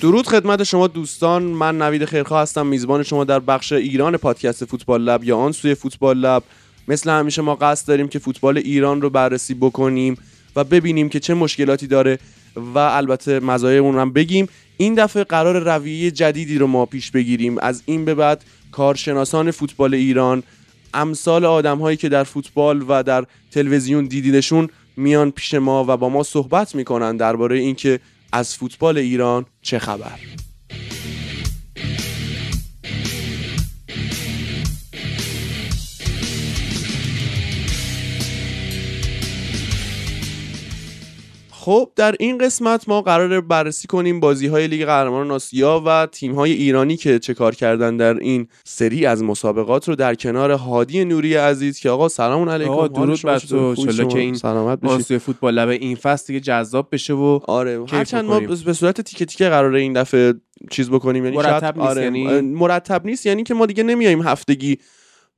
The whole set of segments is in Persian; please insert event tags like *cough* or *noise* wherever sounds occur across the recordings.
درود خدمت شما دوستان من نوید خیرخواه هستم میزبان شما در بخش ایران پادکست فوتبال لب یا آن سوی فوتبال لب. مثل همیشه ما قصد داریم که فوتبال ایران رو بررسی بکنیم و ببینیم که چه مشکلاتی داره و البته مزایای اون هم بگیم. این دفعه قرار رویه جدیدی رو ما پیش بگیریم. از این به بعد کارشناسان فوتبال ایران امثال آدم هایی که در فوتبال و در تلویزیون دیدیدشون میان پیش ما و با ما صحبت می‌کنن درباره اینکه از فوتبال ایران چه خبر؟ خب در این قسمت ما قرار بررسی کنیم بازی های لیگ قهرمانان آسیا و تیم های ایرانی که چه کار کردن در این سری از مسابقات رو در کنار هادی نوری عزیز که آقا سلام علیکم. آقا درود بر تو. که این سلامت آسیا فوتبال لب این فصل دیگه جذاب بشه و آره هرچند ما به صورت تیکه تیکه قراره این دفعه چیز بکنیم یعنی مرتب نیست آره یعنی مرتب نیست یعنی که ما دیگه نمیایم هفتگی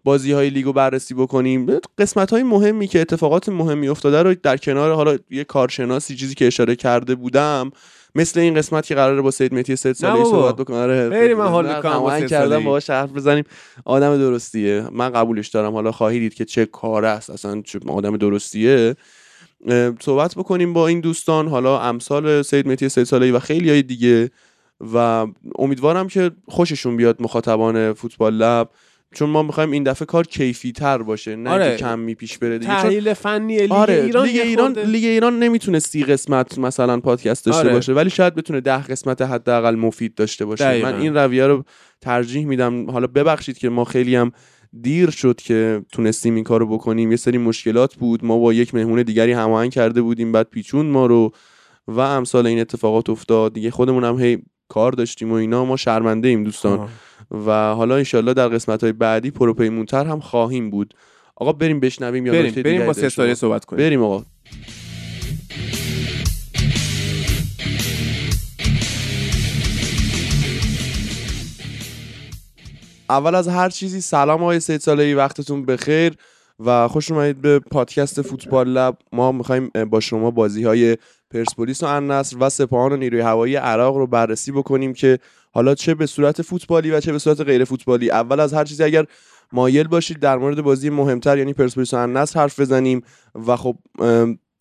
بازی های لیگو بررسی بکنیم. قسمت های مهمی که اتفاقات مهمی افتاده رو در کنار حالا یه کارشناسی چیزی که اشاره کرده بودم مثل این قسمت که قراره با سید مهدی سید سالی صحبت بکنم آره خیلی من حال می‌کنم با سید کردم. باهاش حرف بزنیم. آدم درستیه. من قبولش دارم. حالا خواهی دید که چه کار است. اصلا چه آدم درستیه. صحبت بکنیم با این دوستان. حالا امثال سید مهدی سید صالحی و خیلی های دیگه. و امیدوارم که خوششون بیاد مخاطبان فوتبال لب. چون ما می‌خوایم این دفعه کار کیفی تر باشه نه آره. که کمی پیش بره دیگه چون تحلیل فنی لیگ آره ایران لیگ ایران لیگ ایران نمی‌تونه سی قسمت مثلا پادکست داشته آره. باشه ولی شاید بتونه ده قسمت حداقل مفید داشته باشه دقیقاً. من این رویه رو ترجیح میدم حالا ببخشید که ما خیلی هم دیر شد که تونستیم این کارو بکنیم یه سری مشکلات بود ما با یک مهمون دیگری هماهنگ کرده بودیم بعد پیچون ما رو و امثال این اتفاقات افتاد دیگه خودمون هم هی کار داشتیم و اینا ما شرمنده ایم دوستان. آه. و حالا انشالله در قسمت های بعدی پروپیمونتر هم خواهیم بود. آقا بریم بشنویم یا بریم بریم با شما؟ صحبت کنیم. بریم آقا. اول از هر چیزی سلام آقای سید سالهی وقتتون بخیر. و خوش اومدید به پادکست فوتبال لب. ما می‌خوایم با شما بازی های پرسپولیس و النصر و سپاهان و نیروی هوایی عراق رو بررسی بکنیم که حالا چه به صورت فوتبالی و چه به صورت غیر فوتبالی. اول از هر چیزی اگر مایل باشید در مورد بازی مهمتر یعنی پرسپولیس و النصر حرف بزنیم. و خب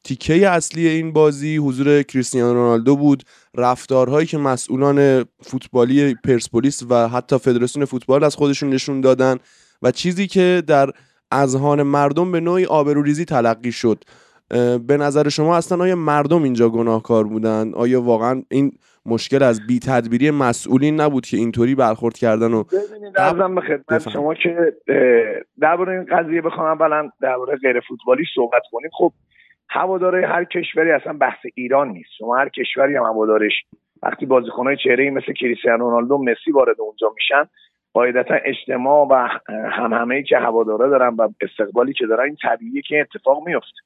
تیکه اصلی این بازی حضور کریستیانو رونالدو بود. رفتارهایی که مسئولان فوتبالی پرسپولیس و حتی فدراسیون فوتبال از خودشون نشون دادن و چیزی که در اذهان مردم به نوعی آبروریزی تلقی شد. به نظر شما اصلا آیا مردم اینجا گناهکار بودن؟ آیا واقعا این مشکل از بی تدبیری مسئولین نبود که اینطوری برخورد کردن و ببینید به خدمت. شما که درباره این قضیه بخوام اولا درباره غیر فوتبالی صحبت کنیم. خب هواداره هر کشوری اصلا بحث ایران نیست. شما هر کشوری هم هوادارش وقتی بازیکنهای چهره مثل کریستیانو رونالدو مسی وارد اونجا میشن قاعدتا اجتماع و هم همه که هواداره دارن و استقبالی که دارن این طبیعیه که اتفاق میفته.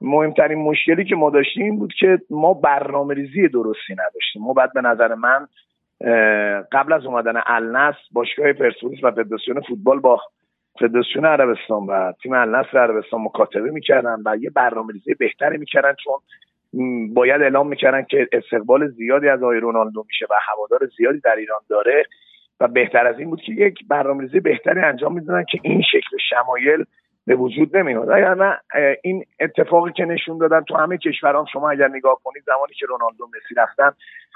مهمترین مشکلی که ما داشتیم این بود که ما برنامه ریزی درستی نداشتیم. ما بعد به نظر من قبل از اومدن النصر باشگاه پرسپولیس و فدراسیون فوتبال با فدراسیون عربستان و تیم النصر عربستان مکاتبه می‌کردن و یه برنامه ریزی بهتری می‌کردن چون باید اعلام می‌کردن که استقبال زیادی از آقای رونالدو میشه و هوادار زیادی در ایران داره. و بهتر از این بود که یک برنامه‌ریزی بهتری انجام می‌دادن که این شکل شمایل به وجود نمیاد اگر نه این اتفاقی که نشون دادن تو همه کشوران شما اگر نگاه کنید زمانی که رونالدو مسی رفتن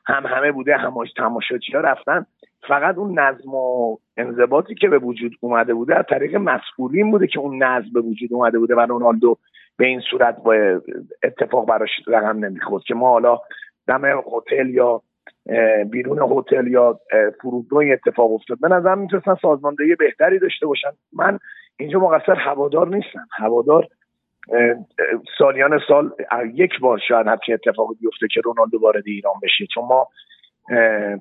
هم همه بوده هماش تماشاچی رفتن. فقط اون نظم و انضباطی که به وجود اومده بوده از طریق مسئولین بوده که اون نظم به وجود اومده بوده و رونالدو به این صورت با اتفاق براش رقم نمی‌خورد که ما حالا دم هتل یا بیرون هتل یا اه، فرودگاه اتفاق افتاد. به نظر می‌تونستن سازماندهی بهتری داشته باشن. من اینجا مقصر هوادار نیستم. هوادار سالیان سال یک بار شاید همچین اتفاقی بیفته که رونالدو وارد ایران بشه. چون ما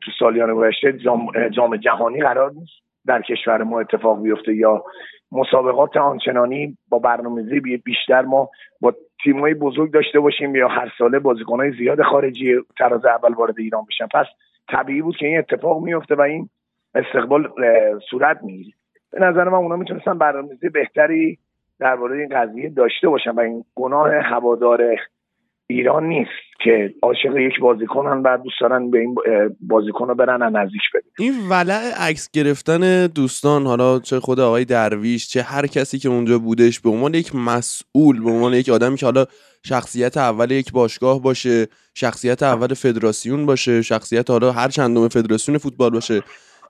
تو سالیان گذشته جام, جام جهانی قرار نیست در کشور ما اتفاق بیفته یا مسابقات آنچنانی با برنامه‌ریزی بی- بیشتر ما با تیم‌های بزرگ داشته باشیم یا هر ساله بازیکن‌های زیاد خارجی تراز اول وارد ایران بشن. پس طبیعی بود که این اتفاق میفته و این استقبال صورت می‌گیره. به نظر من اونا می‌تونستن برنامه‌ریزی بهتری درباره این قضیه داشته باشن و این گناه هوادار ایران نیست که عاشق یک بازیکنن و دوست دارن به این بازیکن رو برن نزدیک بدید این ولع عکس گرفتن دوستان حالا چه خود آقای درویش چه هر کسی که اونجا بودش به عنوان یک مسئول به عنوان یک آدمی که حالا شخصیت اول یک باشگاه باشه شخصیت اول فدراسیون باشه شخصیت حالا هر چندم فدراسیون فوتبال باشه.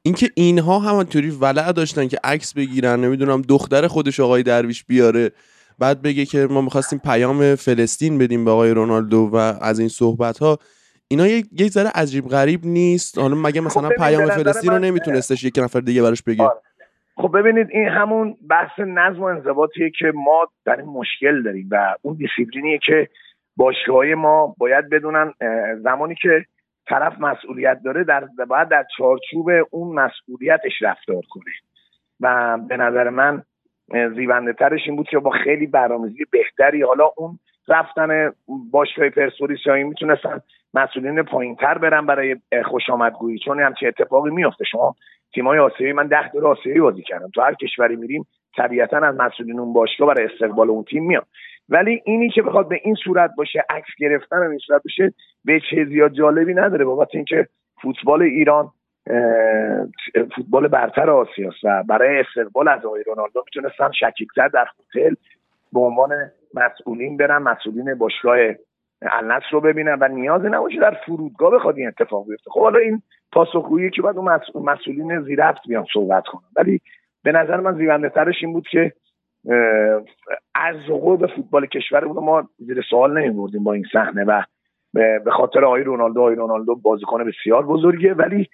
اینکه اینها همانطوری ولع داشتن که عکس بگیرن نمی‌دونم دختر خودش آقای درویش بیاره. بعد بگه که ما می‌خواستیم پیام فلسطین بدیم به آقای رونالدو و از این صحبت ها اینا یک ذره عجیب غریب نیست. حالا مگه مثلا خب پیام فلسطین رو نمیتونستش یک نفر دیگه براش بگه؟ آره. خب ببینید این همون بحث نظم و انضباطیه که ما در این مشکل داریم و اون دیسیپلینیه که باشگاه ما باید بدونن زمانی که طرف مسئولیت داره در باید در چارچوب اون مسئولیتش رفتار کنه. و به نظر من زیونده ترش این بود که با خیلی برنامه‌ریزی بهتری حالا اون رفتن باشگاه پرسپولیس یا می‌تونستن مسئولین پایین تر برن برای خوش آمدگویی چون همچین اتفاقی میافته. شما تیمای آسیایی من ده دور آسیایی بازی کردم. تو هر کشوری میریم طبیعتا از مسئولین اون باشگاه برای استقبال اون تیم میاد ولی اینی که بخواد به این صورت باشه عکس گرفتن این صورت باشه به چه زیاد جالبی نداره. بابت اینکه فوتبال ایران فوتبال برتر آسیاست و برای استقبال از آقای رونالدو می‌تونستن شکیکتر در هتل به عنوان مسئولین برن مسئولین باشگاه النصر رو ببینن و نیازی نباشه در فرودگاه بخواد این اتفاق بیفته. خب حالا این پاسخگویی که باید اون مسئولین زیرفت بیان صحبت کنن. ولی به نظر من زیونده ترش این بود که از به فوتبال کشور ما زیر سوال نمیبردیم با این صحنه و به خاطر آقای رونالدو آقای رونالدو بازیکن بسیار بزرگه ولی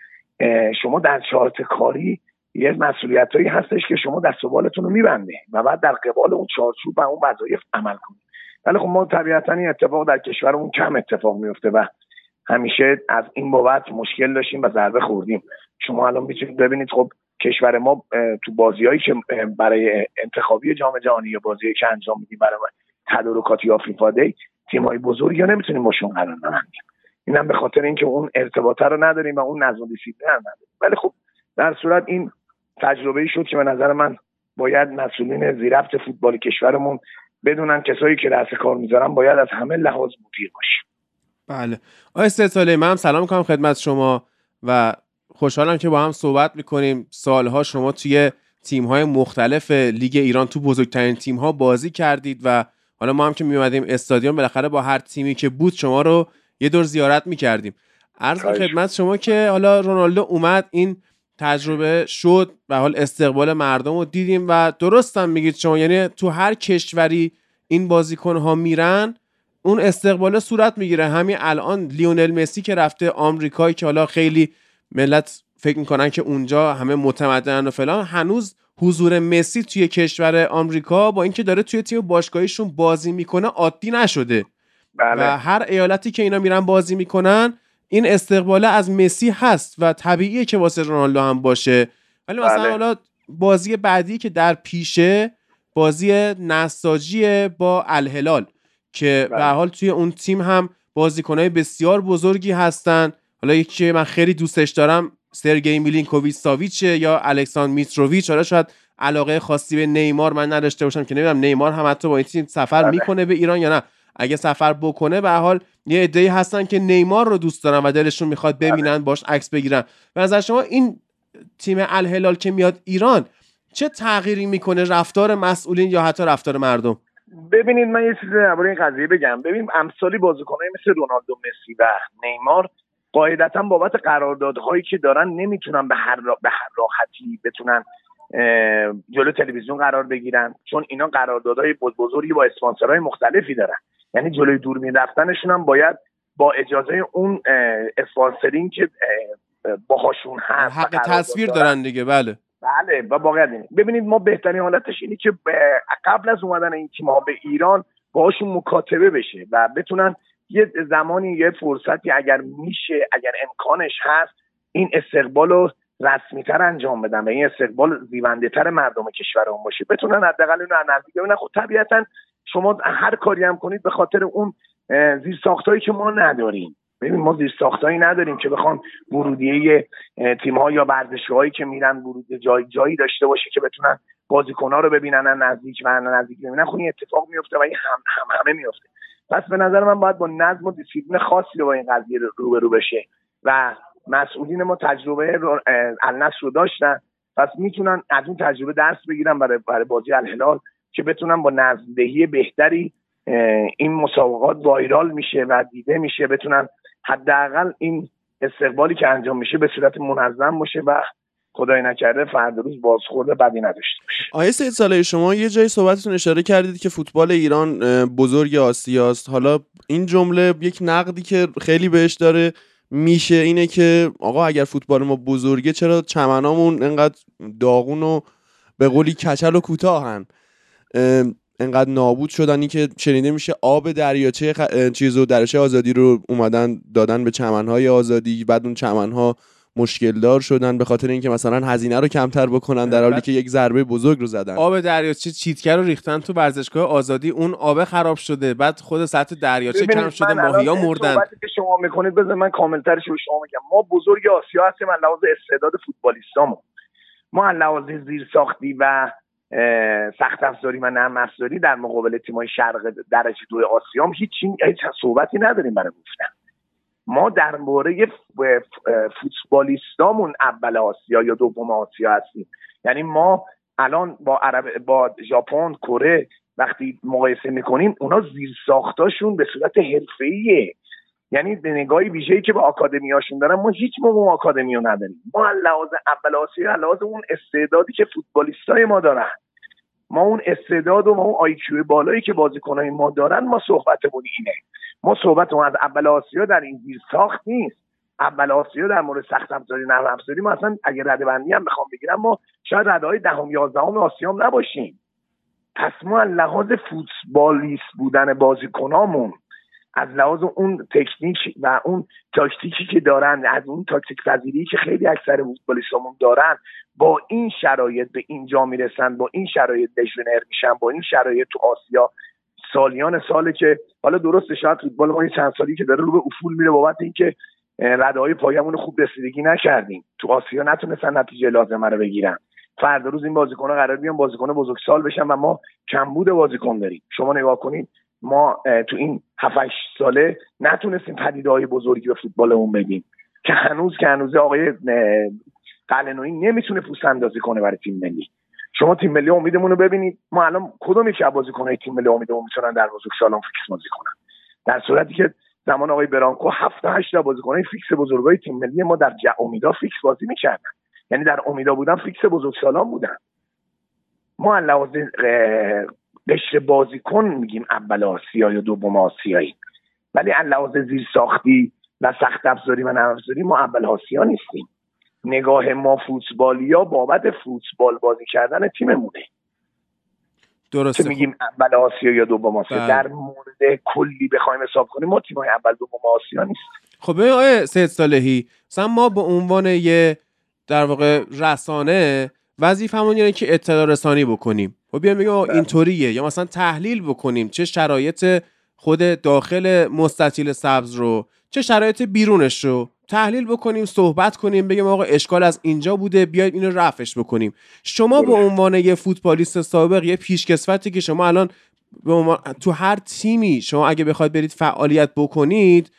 شما در چارت کاری یه مسئولیت هایی هستش که شما دست و بالتون رو میبنده و بعد در قبال اون چارچوب و اون وظایف عمل کنید ولی خب ما طبیعتا این اتفاق در کشورمون کم اتفاق میفته و همیشه از این بابت مشکل داشتیم و ضربه خوردیم. شما الان می‌تونید ببینید خب کشور ما تو بازیهایی که برای انتخابی جام جهانی یا بازی که انجام میدیم برای تدارکات آفریقا دی تیم‌های بزرگی نمی‌تونیم باشون قرار بندیم اینم به خاطر اینکه اون ارتباطه رو نداریم و اون نظم دیسیپلین نداریم. ولی خب در صورت این تجربه ای شد که به نظر من باید مسئولین زیرفت فوتبال کشورمون بدونن کسایی که دست کار می‌ذارن باید از همه لحاظ مدیر باشه بله. آقای ساله من هم سلام می‌کنم خدمت شما و خوشحالم که با هم صحبت می‌کنیم. سالها شما توی تیم های مختلف لیگ ایران تو بزرگترین تیم ها بازی کردید و حالا ما هم که میومدیم استادیوم بالاخره با هر تیمی که بود شما رو یه دور زیارت می‌کردیم. عرض خدمت شما که حالا رونالدو اومد این تجربه شد و حال استقبال مردم رو دیدیم و درستم میگید شما. یعنی تو هر کشوری این بازیکن ها میرن اون استقبال صورت می‌گیره. همین الان لیونل مسی که رفته آمریکایی که حالا خیلی ملت فکر می‌کنن که اونجا همه متمدنن و فلان هنوز حضور مسی توی کشور آمریکا با اینکه داره توی تیم باشگاهیشون بازی می‌کنه عادی نشده. بله. و هر ایالتی که اینا میرن بازی می‌کنن این استقباله از مسی هست و طبیعیه که واسه رونالدو هم باشه ولی مثلا بله. حالا بازی بعدی که در پیشه بازی نساجی با الهلال که به بله. حال توی اون تیم هم بازیکنهای بسیار بزرگی هستن حالا یکی من خیلی دوستش دارم سرگئی میلینکوویچ ساویچه یا الکساندر میتروویچ حالا شاید علاقه خاصی به نیمار من نداشته باشم که نمی‌دونم نیمار هم حتی با این تیم سفر بله. می‌کنه به ایران یا نه اگه سفر بکنه به حال یه عده‌ای هستن که نیمار رو دوست دارن و دلشون می‌خواد بله. ببینن باش عکس بگیرن. به نظر شما این تیم الهلال که میاد ایران چه تغییری می‌کنه؟ رفتار مسئولین یا حتی رفتار مردم؟ ببینید من یه چیزی درباره این قضیه بگم. ببین امثالی بازیکنای مثل رونالدو مسی و نیمار قاعدتا بابت قراردادهایی که دارن نمی‌تونن به هر, به هر راحتی بتونن جلو تلویزیون قرار بگیرن. چون اینا قراردادهای بزرگی با اسپانسرهای مختلفی دارن. یعنی جلوی دوربین رفتنشون هم باید با اجازه اون اسپانسرینگ که باهاشون هست حق تصویر دارن. دیگه بله. بله و واقعا ببینید ما بهترین حالتش اینه که قبل از اومدن این تیم ها به ایران باهاشون مکاتبه بشه و بتونن یه زمانی یه فرصتی اگر میشه اگر امکانش هست این استقبال رو رسمی تر انجام بدن و این استقبال زیونده تر مردم کشورمون باشه. بتونن حداقل اینو نزدیک ببینن خب طبیعتا شما هر کاری هم کنید به خاطر اون زیر ساختایی که ما نداریم. ببین ما زیر ساختایی نداریم که بخوان ورودیه تیم ها یا ورزشگاهایی که میرن ورود جای جایی داشته باشه که بتونن بازیکن ها رو ببینن نزدیک و نزدیک ببینن. خب این اتفاق میفته و این هم, هم همه میفته پس به نظر من باید با نظم و دیسیپلین خاصی با این قضیه روبرو بشه و مسئولین ما تجربه النصر رو داشتن. پس می‌تونن از اون تجربه درس بگیرن برای, برای بازی الهلال که بتونن با نظمدهی بهتری این مسابقات وایرال میشه و دیده میشه. بتونن حداقل این استقبالی که انجام میشه به صورت منظم باشه و خدای نکرده فردا روز بازخورده بدی نداشته باشه. آیه سید ساله شما یه جای صحبتتون اشاره کردید که فوتبال ایران بزرگ آسیاست. حالا این جمله یک نقدی که خیلی بهش داره میشه اینه که آقا اگر فوتبال ما بزرگه چرا چمنامون انقدر داغون و به قولی کچل و کوتاهن؟ انقدر نابود شدن. که شنیده میشه آب دریاچه خ... چیزو دریاچه آزادی رو اومدن دادن به چمنهای آزادی بعد اون چمنها مشکل دار شدن به خاطر اینکه مثلا هزینه رو کمتر بکنن در حالی که یک ضربه بزرگ رو زدن. آب دریاچه چیتکر رو ریختن تو ورزشگاه آزادی اون آب خراب شده. بعد خود سطح دریاچه کم شده ماهیا مردن. که شما می‌کنید بذار من کاملترش به شما میگم. ما بزرگ آسیا هستیم از لحاظ استعداد فوتبالیستامون. ما از لحاظ زیر ساختی و سخت افزاری و نرم افزاری در مقابل تیمای شرق درجه دو آسیام هیچ هیچ صحبتی نداریم برای گفتن. ما در مورد فوتبالیستامون اول آسیا یا دوم آسیا هستیم. یعنی ما الان با عرب با ژاپن کره وقتی مقایسه می‌کنیم اونا زیر ساختاشون به صورت حرفه‌ایه. یعنی نگاهی ویژه‌ای که به آکادمیاشون دارن ما هیچ موقع آکادمی رو نداریم. ما لحاظ اول آسیا لحاظ اون استعدادی که فوتبالیستای ما دارن. ما اون استعداد و ما اون آیکیو بالایی که بازیکنای ما دارن ما صحبتمون اینه. ما صحبت از اول آسیا در این زیر ساخت نیست. اول آسیا در مورد سخت افزاری نرم افزاری ما اصلا اگه رده بندی هم بخوام بگیرم ما شاید رده های دهم یازدهم آسیا هم نباشیم. پس ما لحاظ فوتبالیست بودن بازیکنامون از لحاظ اون تکنیک و اون تاکتیکی که دارن از اون تاکتیک پذیری که خیلی اکثر فوتبالیستامون دارن با این شرایط به اینجا می‌رسن با این شرایط لژیونر میشن با این شرایط تو آسیا سالیان ساله که حالا درسته شاید فوتبال ما چند سالی که داره رو به افول میره بابت اینکه رده های پایمون خوب رسیدگی نکردیم. تو آسیا نتونستن نتیجه لازمه رو بگیرن. فردا روز این بازیکن قرار بیان بازیکن بزرگسال بشن و ما کمبود بازیکن داریم. شما نگاه کنید ما تو این 7 ساله نتونستیم پدیده های بزرگی به فوتبالمون بدیم. که هنوز که هنوز آقای قلنوی نمی‌تونه پوست اندازی کنه برای تیم ملی. شما تیم ملی امیدمون رو ببینید. ما الان کدوم یکی بازیکن‌های تیم ملی امیدمون می‌تونن در بزرگ سالان فیکس بازی کنن؟ در صورتی که زمان آقای برانکو هفت تا هشت بازیکن‌های فیکس بزرگای تیم ملی ما در امیدا فیکس بازی می‌کردن. یعنی در امیدا بودن فیکس بزرگ سالان بودن. ما لحاظ قشر بازیکن میگیم اول آسیا یا دوم آسیایی. ولی لحاظ زیر ساختی و سخت افزاری و نرم افزاری ما اول آسیا نیستیم. نگاه ما فوتبالیا بابت فوتبال بازی کردن تیممونه. درسته. که میگیم اول آسیا یا دوم آسیا؟ بله. در مورد کلی بخوایم حساب کنیم ما تیمای اول دوم آسیا نیست خب آقای سید صالحی مثلا ما به عنوان یه در واقع رسانه وظیفمون اینه که اطلاع رسانی بکنیم. خب بیایم بگیم بله. اینطوریه یا مثلا تحلیل بکنیم چه شرایط خود داخل مستطیل سبز رو چه شرایط بیرونش رو تحلیل بکنیم صحبت کنیم بگیم آقا اشکال از اینجا بوده بیاید اینو رفعش بکنیم. شما به عنوان یه فوتبالیست سابق یه پیشکسوتی که شما الان به تو هر تیمی شما اگه بخواید برید فعالیت بکنید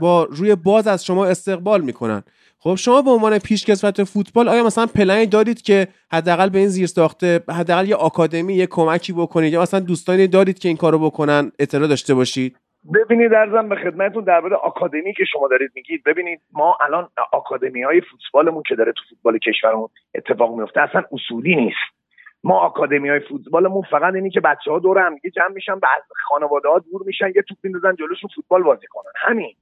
با روی باز از شما استقبال می‌کنن. خب شما به عنوان پیشکسوت فوتبال آیا مثلا پلنی دارید که حداقل به این زیر ساخته حداقل یه آکادمی یه کمکی بکنید؟ یا مثلا دوستانی دارید که این کارو بکنن اطلاع داشته باشید؟ ببینید ارزم به خدمتتون درباره آکادمی که شما دارید میگید ببینید ما الان آکادمی های فوتبالمون که داره تو فوتبال کشورمون اتفاق میفته اصلا اصولی نیست. ما آکادمی های فوتبالمون فقط اینی که بچه ها دور هم جمع میشن بعد خانواده ها دور میشن یه توپ میندازن جلوشون فوتبال بازی کنن. همین.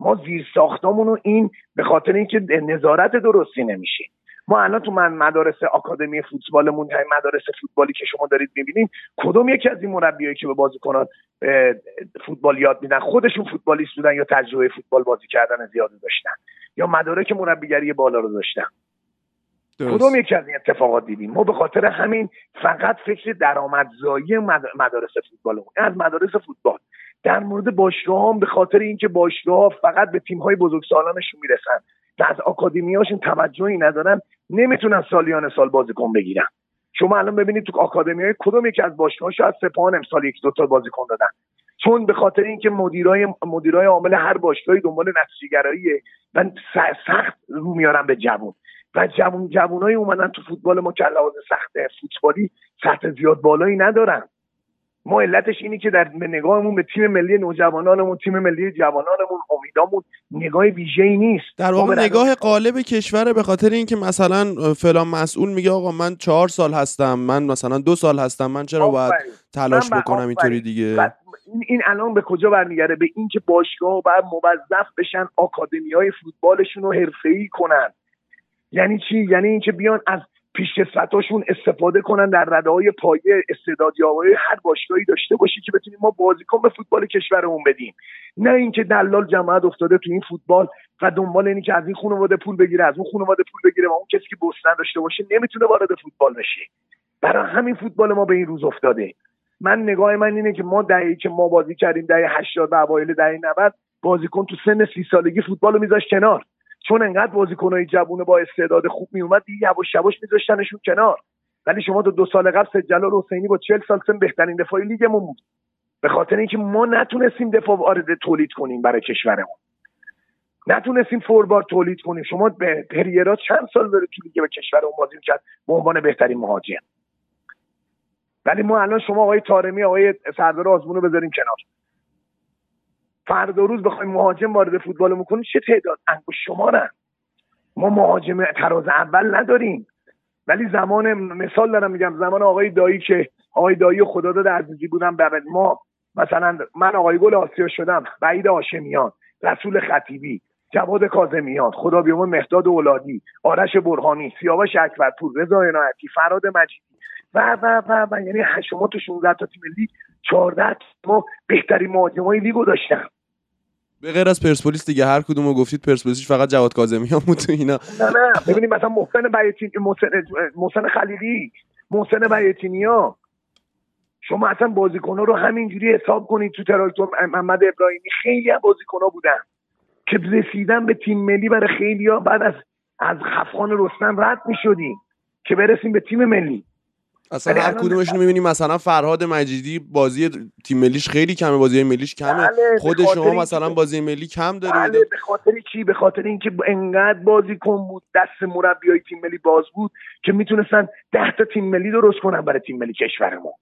ما زیر ساختامون رو این به خاطر اینکه نظارت درستی نمیشه. ما الان تو من مدارس آکادمی فوتبالمون های مدارس فوتبالی که شما دارید می‌بینیم کدوم یکی از این مربیایی که به بازیکنان فوتبال یاد میدن خودشون فوتبالیست بودن یا تجربه فوتبال بازی کردن زیادی داشتن یا مدارک مربیگری بالا رو داشتن؟ کدوم یکی از این اتفاقات دیدیم؟ ما به خاطر همین فقط فکر درآمدزایی مدارس فوتبالمون از مدارس فوتبال. در مورد باشگاه هم به خاطر اینکه باشگاه فقط به تیم های بزرگسالانشون می‌رسن و از هاشون توجهی ندارن نمی‌تونن سالیان سال بازیکن بگیرن. شما الان ببینید تو آکادمی های کدوم یکی از باشگاه شاید سپاهان امسال یک دو تا بازیکن دادن. چون به خاطر اینکه مدیرای مدیرای عامل هر باشگاهی دنبال نتیجهگراییه من سخت رو میارم به جوون. و جوون جوونای اومدن تو فوتبال ما که سخت فوتبالی سخت زیاد بالایی ندارن. ما علتش اینی که در به نگاهمون به تیم ملی نوجوانانمون تیم ملی جوانانمون امیدامون نگاه ویژه‌ای نیست. در واقع نگاه قالب کشور به خاطر اینکه مثلا فلان مسئول میگه آقا من چهار سال هستم من مثلا دو سال هستم من چرا باید تلاش بکنم اینطوری دیگه؟ این, این الان به کجا برمیگرده؟ به اینکه باشگاه باید موظف بشن آکادمی های فوتبالشون رو حرفه‌ای کنن. یعنی چی؟ یعنی اینکه بیان از پیشکسوتاشون استفاده کنن در رده های پایه استعدادیابی هر باشگاهی داشته باشی که بتونیم ما بازیکن به فوتبال کشورمون بدیم. نه اینکه دلال جماعت افتاده تو این فوتبال و دنبال اینی که از این خانواده پول بگیره از اون خانواده پول بگیره و اون کسی که بوس نداشته باشه نمی‌تونه وارد فوتبال بشه. برای همین فوتبال ما به این روز افتاده. من نگاه من اینه که ما دهه که ما بازی کردیم دهه 80 و اوایل دهه 90 بازیکن تو سن سی سالگی فوتبال رو میذاشت کنار. چون انقدر بازیکنای جوون با استعداد خوب میومد دیگه یواش یواش میذاشتنشون کنار. ولی شما تو دو سال قبل جلال حسینی با 40 سال سن بهترین دفاعی لیگمون بود. به خاطر اینکه ما نتونستیم دفاع وارد تولید کنیم برای کشورمون. نتونستیم فوربار تولید کنیم. شما به پریرا چند سال داره تو لیگ به کشورمون بازی کرد به عنوان بهترین مهاجم. ولی ما الان شما آقای تارمی آقای سردار آزمون رو بذاریم کنار. فردا روز بخوایم مهاجم وارد فوتبال کنیم چه تعداد؟ انگوش شمارن. ما مهاجم تراز اول نداریم. ولی زمان مثال دارم میگم زمان آقای دایی که آقای دایی خدا داد عزیزی بودم بعد ما مثلا من آقای گل آسیا شدم بعید آشمیان رسول خطیبی جواد کاظمیان خدا بیوم مهداد اولادی آرش برهانی سیاوش اکبرپور رضا عنایتی فراد مجیدی. و و و و یعنی شما تو 16 تا تیم لیگ 14 ما بهترین مهاجمای لیگو داشتن به غیر از پرسپولیس دیگه هر کدوم رو گفتید پرسپولیسش فقط جواد کاظمیان بود تو اینا. نه نه ببینید مثلا محسن بیتین محسن محسن خلیلی محسن بیتینیا شما اصلا بازیکن‌ها رو همینجوری حساب کنید تو تراکتور محمد ابراهیمی. خیلی از بازیکن‌ها بودن که رسیدن به تیم ملی برای خیلی بعد از از خفخان رستم رد می‌شدیم که برسیم به تیم ملی. اصلا هر کدومشون می‌بینیم مثلا فرهاد مجیدی بازی تیم ملیش خیلی کمه بازی ملیش کمه. بله خود شما مثلا بازی ملی کم دارید. بله به خاطر چی؟ به خاطر اینکه انقدر بازیکن بود دست مربیای تیم ملی باز بود که می‌تونستن ده تا تیم ملی درست کنن برای تیم ملی کشورمون.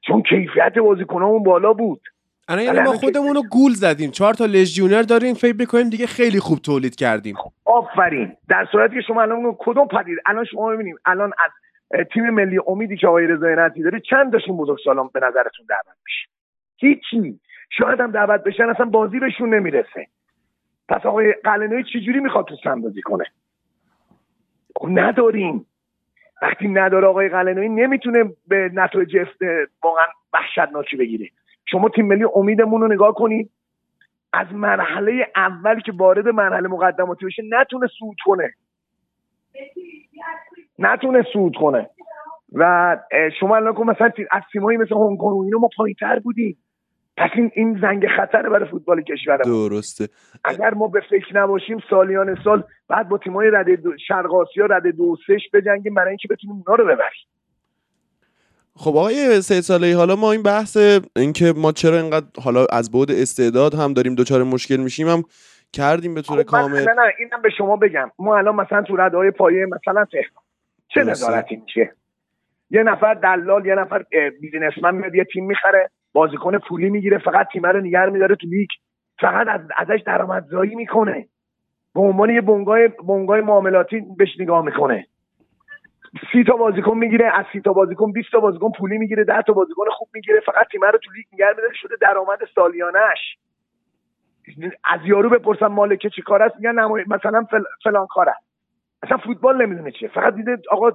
چون کیفیت بازیکنامون بالا بود. الان یعنی ما خودمون رو گول زدیم. چهار تا لژیونر داریم فکر بکنیم دیگه خیلی خوب تولید کردیم. آفرین. در صورتی که شما الان کدوم پدید؟ الان شما ببینیم الان از تیم ملی امیدی که آقای رضا نتی داره چند تاشون بزرگ سالان به نظرتون دعوت میشه هیچی. شاید هم دعوت بشن اصلا بازی بهشون نمی‌رسه. پس آقای قلنوی چجوری می‌خواد تو سم بازی کنه؟ خب نداریم. وقتی نداره آقای قلنوی نمی‌تونه به نتایج واقعا وحشتناکی بگیره. شما تیم ملی امیدمون رو نگاه کنید از مرحله اول که وارد مرحله مقدماتی بشه نتونه سود کنه. نتونه سود کنه. و شما الان مثلا از تیمایی مثل هنگ کنگ اینو ما پایینتر بودیم. پس این این زنگ خطر برای فوتبال کشور درسته. اگر ما به فکر نباشیم سالیان سال بعد با تیمای رده شرق آسیا رده دو سش بجنگیم برای اینکه بتونیم اونا رو ببریم. خب آقای سه ساله حالا ما این بحث اینکه ما چرا اینقدر حالا از بعد استعداد هم داریم دچار مشکل میشیم هم کردیم به طور خب کامل. نه نه اینم به شما بگم. ما الان مثلا تو رده های پایه مثلا تهران چه نظارتی میشه؟ یه نفر دلال یه نفر بیزینسمن میاد یه تیم می‌خره بازیکن پولی می‌گیره فقط تیم رو نگر میداره تو لیگ. فقط از ازش درآمدزایی می‌کنه. به عنوان یه بنگاه بنگاه معاملاتی بهش نگاه می‌کنه. سی تا بازیکن می‌گیره از سی تا بازیکن 20 تا بازیکن پولی می‌گیره 10 تا بازیکن خوب می‌گیره فقط تیم رو تو لیگ نگر میداره شده درآمد سالیانش از یارو بپرسم مالکه چی کار است؟ میگن مثلا فلان کار است. اصلا فوتبال نمی‌دونه چیه. فقط دیده آقا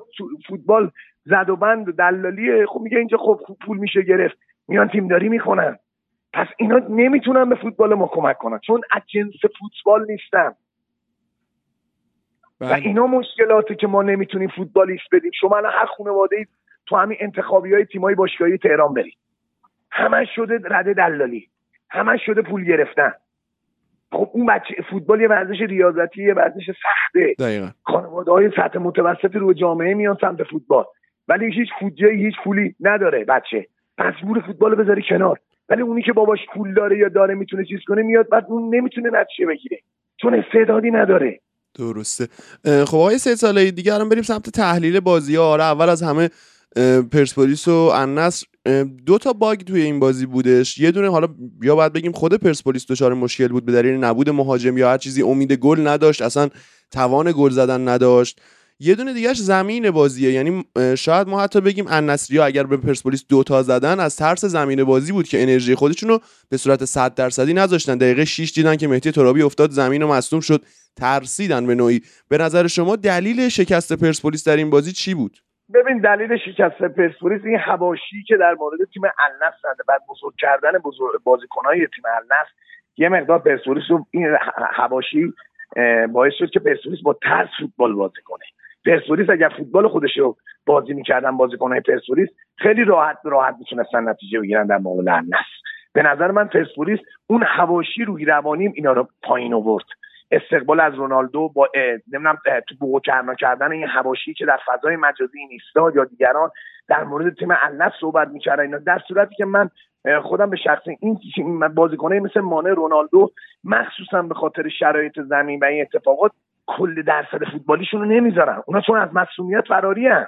فوتبال زد و بند و دلالیه. خب میگه اینجا خب پول میشه گرفت. میان تیمداری می‌کنن پس اینا نمی‌تونن به فوتبال ما کمک کنن. چون از جنس فوتبال نیستن. و بله. اینا مشکلاتی که ما نمی‌تونیم فوتبالیست بدیم. شما الان هر خانواده تو همین انتخابی های تیمای باشگاهی تهران برید. همش شده رده دلالی. همش شده پول گرفتن. خب اون بچه فوتبال یه ورزش ریاضتی یه ورزش سخته دقیقا. خانواده های سطح متوسط رو جامعه میان سمت فوتبال. ولی هیچ فوتجه هیچ پولی نداره بچه. پس بور فوتبال بذاری کنار. ولی اونی که باباش پول داره یا داره می‌تونه چیز کنه میاد بعد اون نمی‌تونه نتیجه بگیره. چون استعدادی نداره. درسته. خب آقای سه ساله دیگه الان بریم سمت تحلیل بازی ها آره اول از همه پرسپولیس و النصر دو تا باگ توی این بازی بودش. یه دونه حالا یا باید بگیم خود پرسپولیس دچار مشکل بود به دلیل نبود مهاجم یا هر چیزی امید گل نداشت اصلا توان گل زدن نداشت. یه دونه دیگهش زمین بازیه یعنی شاید ما حتی بگیم النصری اگر به پرسپولیس دو تا زدن از ترس زمین بازی بود که انرژی خودشونو به صورت 100 درصدی نذاشتن. دقیقه 6 دیدن که مهدی ترابی افتاد زمین و مصدوم شد ترسیدن به نوعی. به نظر شما دلیل شکست پرسپولیس در این بازی چی بود؟ ببین دلیل شکست پرسپولیس این حواشی که در مورد تیم النصر بعد بزرگ کردن بزرگ بازیکنهای تیم النصر یه مقدار پرسپولیس رو این حواشی باعث شد که پرسپولیس با ترس فوتبال بازی کنه. پرسپولیس اگر فوتبال خودش رو بازی می‌کردن بازیکنهای پرسپولیس خیلی راحت راحت می‌تونستن نتیجه بگیرن در مقابل النصر. به نظر من پرسپولیس اون حواشی روی روانیم اینا رو پایین آورد. استقبال از رونالدو با نمی‌دونم تو بوق کردن این حواشی که در فضای مجازی نیستا یا دیگران در مورد تیم النصر صحبت می‌کردن. اینا در صورتی که من خودم به شخص این بازیکنه مثل مانه رونالدو مخصوصا به خاطر شرایط زمین و این اتفاقات کل درصد فوتبالیشون رو نمی‌ذارن. اونا چون از مسئولیت فراری هن.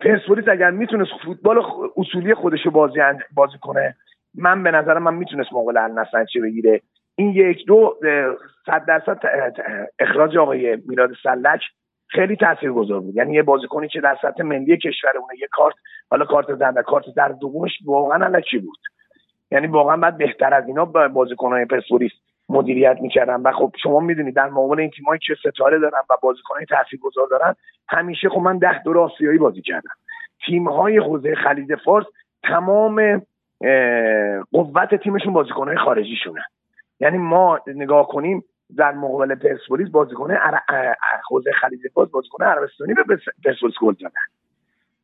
پرسپولیس اگر می‌تونست فوتبال اصولی خودش بازی بازی کنه من به نظرم من می‌تونست مقابل النصر چه بگیره. این یک دو صد درصد اخراج آقای میلاد سلک خیلی تاثیرگذار بود. یعنی یه بازیکنی که در سطح ملی کشور اونه یه کارت حالا کارت زنده کارت در دومش واقعا علکی بود. یعنی واقعا بعد بهتر از اینا بازیکنهای پرسپولیس مدیریت می‌کردن. و خب شما می‌دونید در مقابل این تیمایی که ستاره دارن و بازیکنهای تاثیرگذار دارن همیشه خب من ده دور آسیایی بازی کردم. تیمهای حوزه خلیج فارس تمام قوت تیمشون بازیکنهای خارجیشونن یعنی ما نگاه کنیم در مقابل پرسپولیس بازیکن حوزه خلیج فارس بازیکن عربستانی به پرسپولیس گل زدن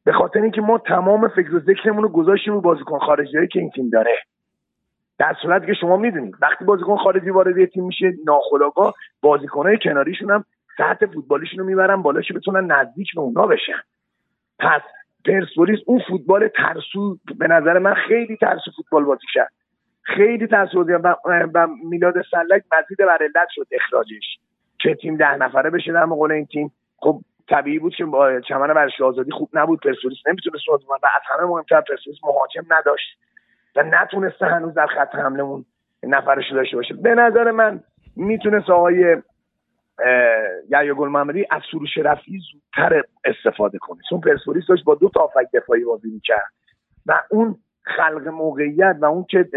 به خاطر اینکه ما تمام فکر و ذکرمون رو گذاشتیم رو بازیکن خارجی که این تیم داره. در صورتی که شما می‌دونید وقتی بازیکن خارجی وارد تیم میشه ناخودآگاه بازیکنهای کناریشون هم سطح فوتبالیشون رو می‌برن بالا که بتونن نزدیک به اونا بشن. پس پرسپولیس اون فوتبال ترسو به نظر من خیلی ترسو فوتبال بازی کرد. خیلی تاثیر و, میلاد سلک مزید بر علت شد اخراجش. که تیم ده نفره بشه در مقابل این تیم. خب طبیعی بود که با چمن ورزشی آزادی خوب نبود. پرسپولیس نمی‌تونست بازی و از همه مهمتر پرسپولیس مهاجم نداشت. و نتونسته هنوز در خط حملمون نفرش داشته باشه. به نظر من می‌تونست آقای یا گل محمدی از سروش رفی زودتر استفاده کنه. چون پرسپولیس داشت با دو تا آفک دفاعی بازی می‌کرد. و اون خلق موقعیت و اون که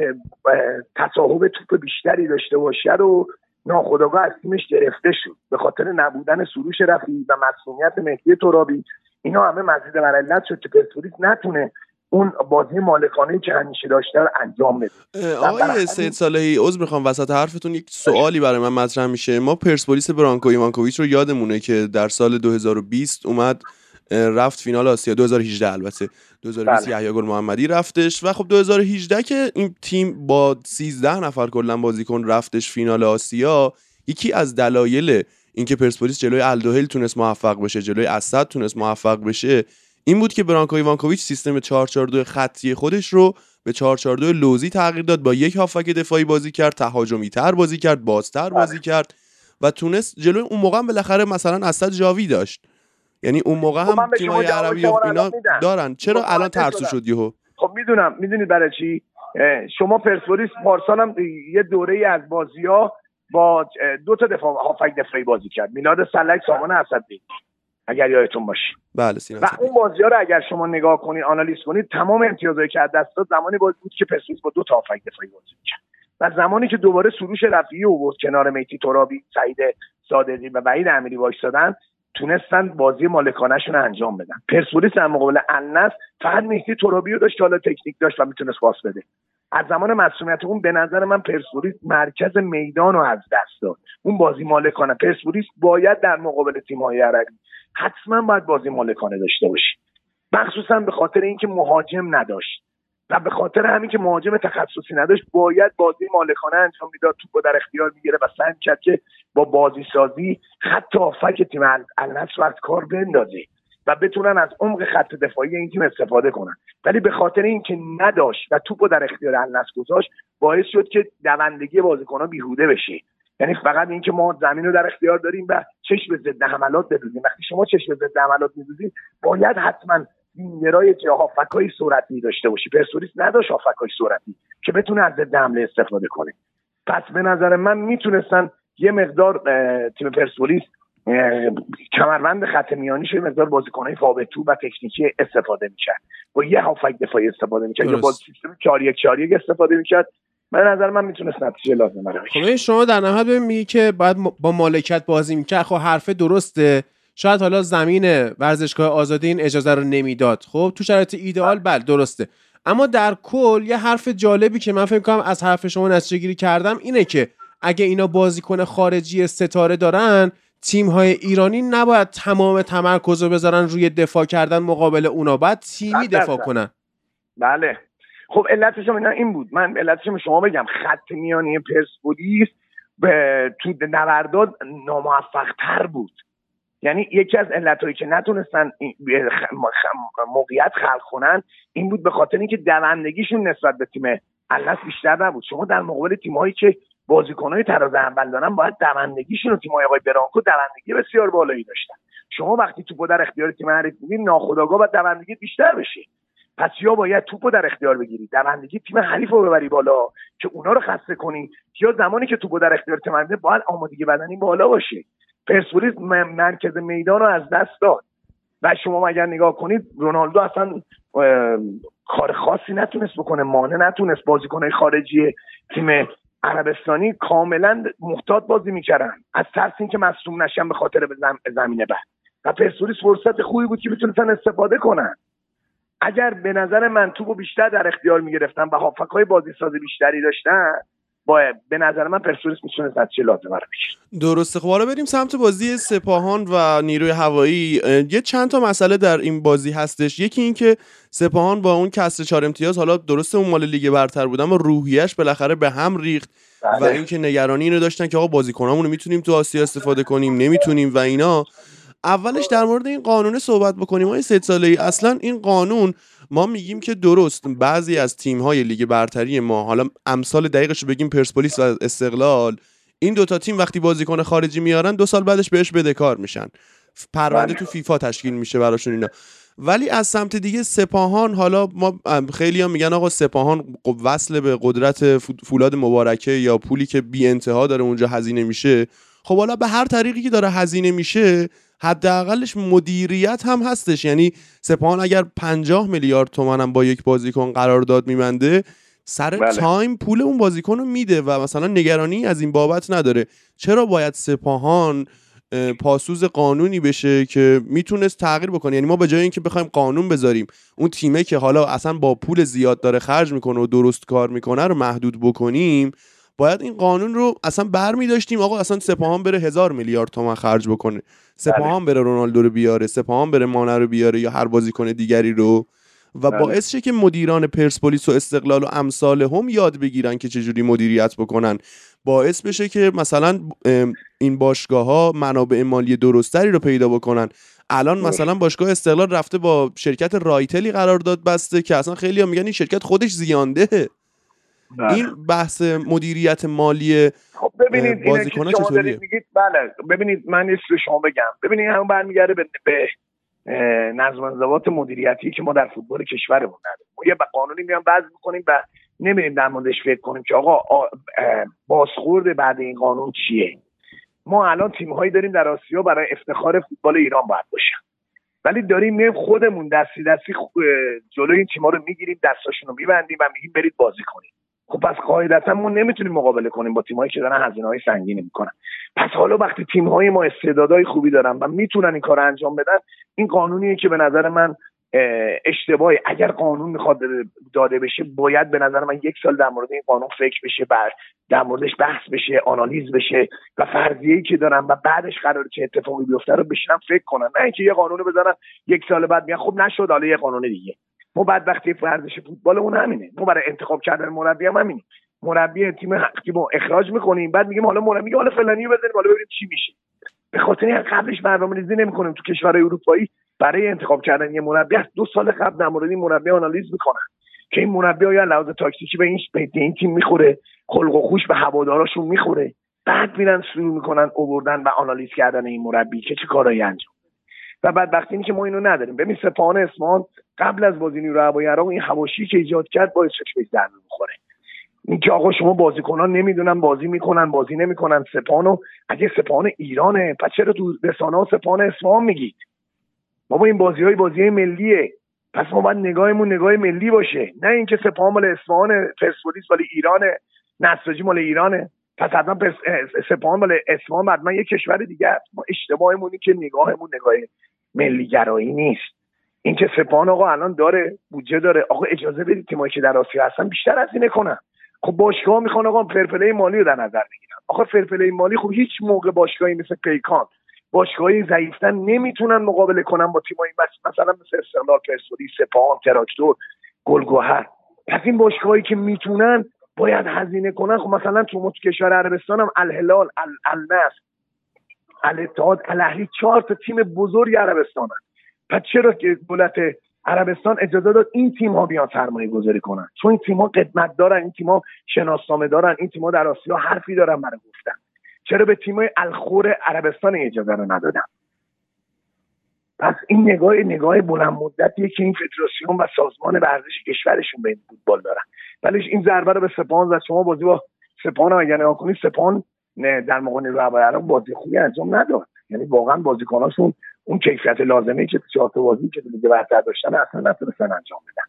تصاحب توپ بیشتری داشته باشه رو ناخداگاه از تیمش گرفته شد. به خاطر نبودن سروش رفی و مسئولیت مهدی ترابی اینا همه مزید بر علت شد که پرسپولیس نتونه اون بازی مالکانه که همیشه داشته رو انجام بده. آقای سید صالحی عذر می‌خوام وسط حرفتون یک سوالی برای من مطرح میشه. ما پرسپولیس برانکو ایوانکوویچ رو یادمونه که در سال 2020 اومد رفت فینال آسیا. 2018 البته. 2020 بله. یحیی گل محمدی رفتش. و خب 2018 که این تیم با 13 نفر کلا بازیکن رفتش فینال آسیا یکی از دلایل اینکه پرسپولیس جلوی الدوهل تونست موفق بشه جلوی اسد تونست موفق بشه این بود که برانکو ایوانکوویچ سیستم 442 خطی خودش رو به 442 لوزی تغییر داد. با یک هافک دفاعی بازی کرد تهاجمی تر بازی کرد بازتر بازی بله. کرد و تونست جلوی اون موقع بالاخره مثلا اسد جاوی داشت. یعنی اون موقع خب هم تیمای عربی و اینا دارن. چرا خب الان ترسو شد یهو؟ خب می‌دونم می‌دونید برای چی؟ شما پرسپولیس پارسال هم یه دوره ای از بازی ها با دو تا دفاع هافک دفاعی بازی کرد. میلاد سلک سامان اسدی. اگر یادتون باشه. بله و اون بازی ها رو اگر شما نگاه کنید آنالیز کنید تمام امتیازهایی که از دست داد زمانی بود که پرسپولیس با دو تا هافک دفاعی بازی کرد. و زمانی که دوباره سروش رفیعی اوورد کنار میتی ترابی سعید صادقی و وحید امیری وایسادن تونستن بازی مالکانهشون انجام بدن. پرسپولیس در مقابل النصر فقط مهدی ترابی رو داشت که حالا تکنیک داشت و می‌تونست پاس بده. از زمان مسئولیت اون به نظر من پرسپولیس مرکز میدان رو از دست داد. اون بازی مالکانه. پرسپولیس باید در مقابل تیم‌های عربی حتما باید بازی مالکانه داشته باشی. مخصوصا به خاطر اینکه مهاجم نداشت. و به خاطر همین که مهاجم تخصصی نداشت باید بازی مالکانه انجام می‌داد توپ در اختیار می‌گیره و سعی کرد که با بازی سازی حتی فک تیم النصر رو از کار بندازه و بتونن از عمق خط دفاعی این تیم استفاده کنن. ولی به خاطر اینکه نداشت و توپو در اختیار النس گذاشت باعث شد که دوندگی بازیکنها بیهوده بشه. یعنی فقط اینکه ما زمین رو در اختیار داریم و چشم ضد حملات بدوزیم. وقتی شما چشم ضد حملات میدوزید باید حتما وینگرای هافکای سرعتی داشته باشی. پرسپولیس نداشت هافکای سرعتی که بتونه از ضد حمله استفاده کنه. پس به نظر من می‌تونستن یه مقدار تیم پرسپولیس کمربند خط میانیش یه مقدار بازیکنهای فابتو و تکنیکی استفاده می‌کرد. با یه هافک دفاعی استفاده می‌کرد. یا با سیستم 4 1 4 1 استفاده می‌کرد. به نظر من می‌تونست نتیجه لازم خب شما در نهایت میگی که باید با مالکیت بازی می‌کرد. خب حرف درسته. شاید حالا زمین ورزشگاه آزادی این اجازه رو نمی‌داد. خب تو شرایط ایدئال بله. درسته. اما در کل یه حرف جالبی که من فکر کنم از حرف شما نتیجه گیری کردم اینه که اگه اینا بازیکن خارجی ستاره دارن تیم های ایرانی نباید تمام تمرکز رو بذارن روی دفاع کردن مقابل اونا. باید تیمی دفاع کنن. بله. خب علتش این بود. من علتش شما بگم خط میانی پرسپولیس به تو نورداد ناموفق تر بود. یعنی یکی از علتهایی که نتونستن موقعیت خلق کنن این بود به خاطر اینکه دوندگیشون نسبت به تیم الناس بیشتر نبود. شما در مقابل تیمهایی که بازیکنهای تراز اول دارن باید دوندگیشون و تیم‌های آقای برانکو دوندگی بسیار بالایی داشتن. شما وقتی توپو در اختیار تیم حریف میدین ناخودآگاه باید دوندگی بیشتر بشه پس یا باید توپو در اختیار بگیری دوندگی تیم حریف رو ببری بالا که اونا رو خسته کنی یا زمانی که توپو در اختیار تیم باید آمادگی بدنی بالا باشه پرسپولیس مرکز میدان رو از دست داد. و شما اگر نگاه کنید رونالدو اصلا کار خاصی نتونست بکنه مانع نتونست بازیکن خارجی تیم عربستانی کاملا محتاط بازی می‌کردن. از ترس اینکه مصوم نشن به خاطر به زمینه بعد و پرسپولیس فرصت خوبی بود که می‌تونستن استفاده کنن. اگر به نظر من توپو بیشتر در اختیار می‌گرفتن و هافک بازی ساز بیشتری داشتن با به نظر من پرسپولیس می‌تونه نتیجه لازمه رو درسته. خب حالا بریم سمت بازی سپاهان و نیروی هوایی. یه چند تا مسئله در این بازی هستش. یکی اینکه سپاهان با اون کسر چهار امتیاز حالا درسته اون مال لیگ برتر بود اما روحیش بالاخره به هم ریخت و بله. اینکه نگرانی اینو داشتن که آقا بازیکنامون رو می‌تونیم تو آسیا استفاده کنیم نمی‌تونیم و اینا. اولش در مورد این قانون صحبت بکنیم. های سه ساله ای اصلا این قانون ما میگیم که درست بعضی از تیم های لیگ برتری ما حالا امثال دقیقش رو بگیم پرسپولیس و استقلال این دوتا تیم وقتی بازیکن خارجی میارن دو سال بعدش بهش بدهکار میشن. پرونده تو فیفا تشکیل میشه براشون اینا. ولی از سمت دیگه سپاهان حالا ما خیلی هم میگن آقا سپاهان وصل به قدرت فولاد مبارکه یا پولی که بی انتها داره اونجا هزینه میشه. خب حالا به هر طریقی که داره هزینه میشه حداقلش مدیریت هم هستش. یعنی سپاهان اگر 50 میلیارد تومن هم با یک بازیکن قرارداد میبنده سر بله. تایم پول اون بازیکن رو میده و مثلا نگرانی از این بابت نداره. چرا باید سپاهان پاسوز قانونی بشه که می‌تونست تغییر بکنه؟ یعنی ما به جای اینکه بخوایم قانون بذاریم اون تیمه که حالا اصلا با پول زیاد داره خرج می‌کنه و درست کار می‌کنه رو محدود بکنیم باید این قانون رو اصلا بر می داشتیم. آقا اصلا سپاهان بره هزار میلیارد تومن خرج بکنه. سپاهان. بره رونالدو رو بیاره سپاهان بره مانه رو بیاره یا هر بازیکن دیگری رو. و بله. باعث شه که مدیران پرسپولیس و استقلال و امثال هم یاد بگیرن که چجوری مدیریت بکنن. باعث بشه که مثلا این باشگاه ها منابع مالی درستری رو پیدا بکنن. الان مثلا باشگاه استقلال رفته با شرکت رایتلی قرارداد بسته که اصلا خیلی ها میگن این شرکت خودش زیانده. بله. این بحث مدیریت مالی خب ببینید بازیکن چطوریه؟ بله ببینید من یه شما بگم. ببینید همون برمیگرده به, به نظم انضباط مدیریتی که ما در فوتبال کشورمون نداریم. ما یه قانونی میان بعض می‌کنیم و نمیریم در موردش فکر کنیم که آقا بازخورد بعد این قانون چیه؟ ما الان تیم هایی داریم در آسیا برای افتخار فوتبال ایران باید باشن. ولی داریم میایم خودمون دستی دستی جلوی این تیم‌ها رو می‌گیریم دستاشون رو میبندیم و میگیم برید بازی کنیم خب پس قاعدتا ما نمی‌تونیم مقابله کنیم با تیمایی که دارن هزینه های سنگینی می‌کنن. پس حالا وقتی تیم های ما استعدادهای خوبی دارن و می‌تونن این کار انجام بدن این قانونیه که به نظر من اشتباهی اگر قانون می‌خواد داده بشه باید به نظر من یک سال در مورد این قانون فکر بشه بر در موردش بحث بشه آنالیز بشه و فرضیه‌ای که دارن و بعدش قرار چه اتفاقی بیفته رو بشینن فکر کنن. نه اینکه یه قانون بذارن یک سال بعد میگن خب نشد حالا یه قانون دیگه. ما بعد وقتی ورزش فوتبالمون همینه. ما برای انتخاب کردن مربی هم همینه. مربی تیم حقی ما اخراج می‌کنیم. بعد میگیم حالا مربی حالا فلانی بزنیم حالا ببینیم چی میشه. به خاطر قبلش برنامه‌ریزی نمی‌کنیم تو کشورهای اروپایی برای انتخاب کردن یه مربی. از دو سال قبل در مورد این مربی آنالیز می‌کنن. که این مربی آیا لحاظ تاکتیکی به این به این تیم می‌خوره؟ خلق و خوش به هواداراشون می‌خوره؟ بعد میرن شروع می‌کنن اووردن و آنالیز کردن این مربی که چه کارایی انجام و بعد وقتی که ما اینو نداریم. ببین سپاهان اسمان قبل از بازی نیرو هوایی عراق این هواشی که ایجاد کرد باعث شد که در می‌خوره اینکه آقا شما بازیکنان نمی‌دونن بازی می‌کنن بازی نمی‌کنن سپانو اگه سپاهان ایرانه پس چرا تو رسانه ها سپاهان اصفهان میگید؟ بابا این بازی های بازی های ملیه. پس ما باید نگاهمون نگاه ملی باشه. نه اینکه سپاهان مال اصفهان پرسپولیس مال ایرانه نساجی مال ایرانه. پس حتما سپاهان مال اصفهان حتما یه کشور دیگه ما اشتباهمونی که نگاهمون نگاه ملیگرایی نیست. اینکه سپاهان آقا الان داره بودجه داره آقا اجازه بدید تیمایی که در آسیا هستن بیشتر از اینه کنن خب باشگاه می‌خوان آقا فرپلی مالی رو در نظر بگیرن. آقا فرپلی مالی خب هیچ موقع باشگاهی مثل پیکان باشگاهی ضعیفتن نمی‌تونن مقابله کنن با تیمایی مثلا مثل استقلال پرسپولیس سپاهان تراکتور گل‌گهر پس این باشگاهایی که می‌تونن باید هزینه کنن. خب مثلا تو کشور عربستان هم الهلال النصر الاتحاد الاهلی چهار تا تیم بزرگ عربستان پس چرا که دولت عربستان اجازه داد این تیم ها بیان سرمایه گذاری کنن؟ چون این تیم ها قدمت دارن این تیم ها شناسنامه دارن این تیم ها در آسیا حرفی دارن برای گفتن. چرا به تیم های الخور عربستان اجازه رو ندادن؟ پس این نگاه نگاه بلند مدتیه که این فدراسیون و سازمان ورزش کشورشون به این فوتبال دارن. ولی این ضربه رو به سپاهان و شما بازی با سپاهان اگر نگاه کنید. سپاهان در موقع نیرو بازی خوبی انجام نداد. یعنی واقعا بازیکناشون اون کیفیت لازمه که چهار بازی که دیگه بهتر داشتن اصلا نتونستن انجام بدن.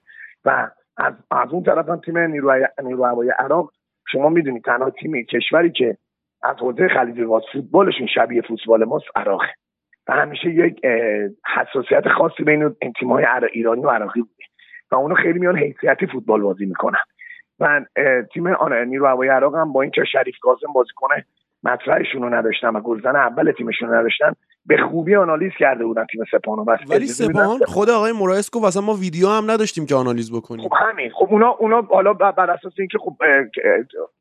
و از, از اون طرف هم تیم نیروی نیرو هوایی عراق شما می‌دونید تنها تیم کشوری که از حوزه خلیج فارس فوتبالشون شبیه فوتبال ماست عراقه و همیشه یک حساسیت خاصی بین این تیم‌های ایرانی و عراقی بوده. و اونو خیلی میان حیثیتی فوتبال بازی می‌کنن. و تیم نیرو هوایی عراق هم با اینکه شریف کاظم بازیکن مطرحشون رو نداشتن و گلزن اول تیمشون رو نداشتن به خوبی آنالیز کرده بودن تیم سپاهان. ولی سپاهان خود آقای مورایس گفت اصلا ما ویدیو هم نداشتیم که آنالیز بکنیم. خب همین. خب اونا اونا حالا بر اساس اینکه خب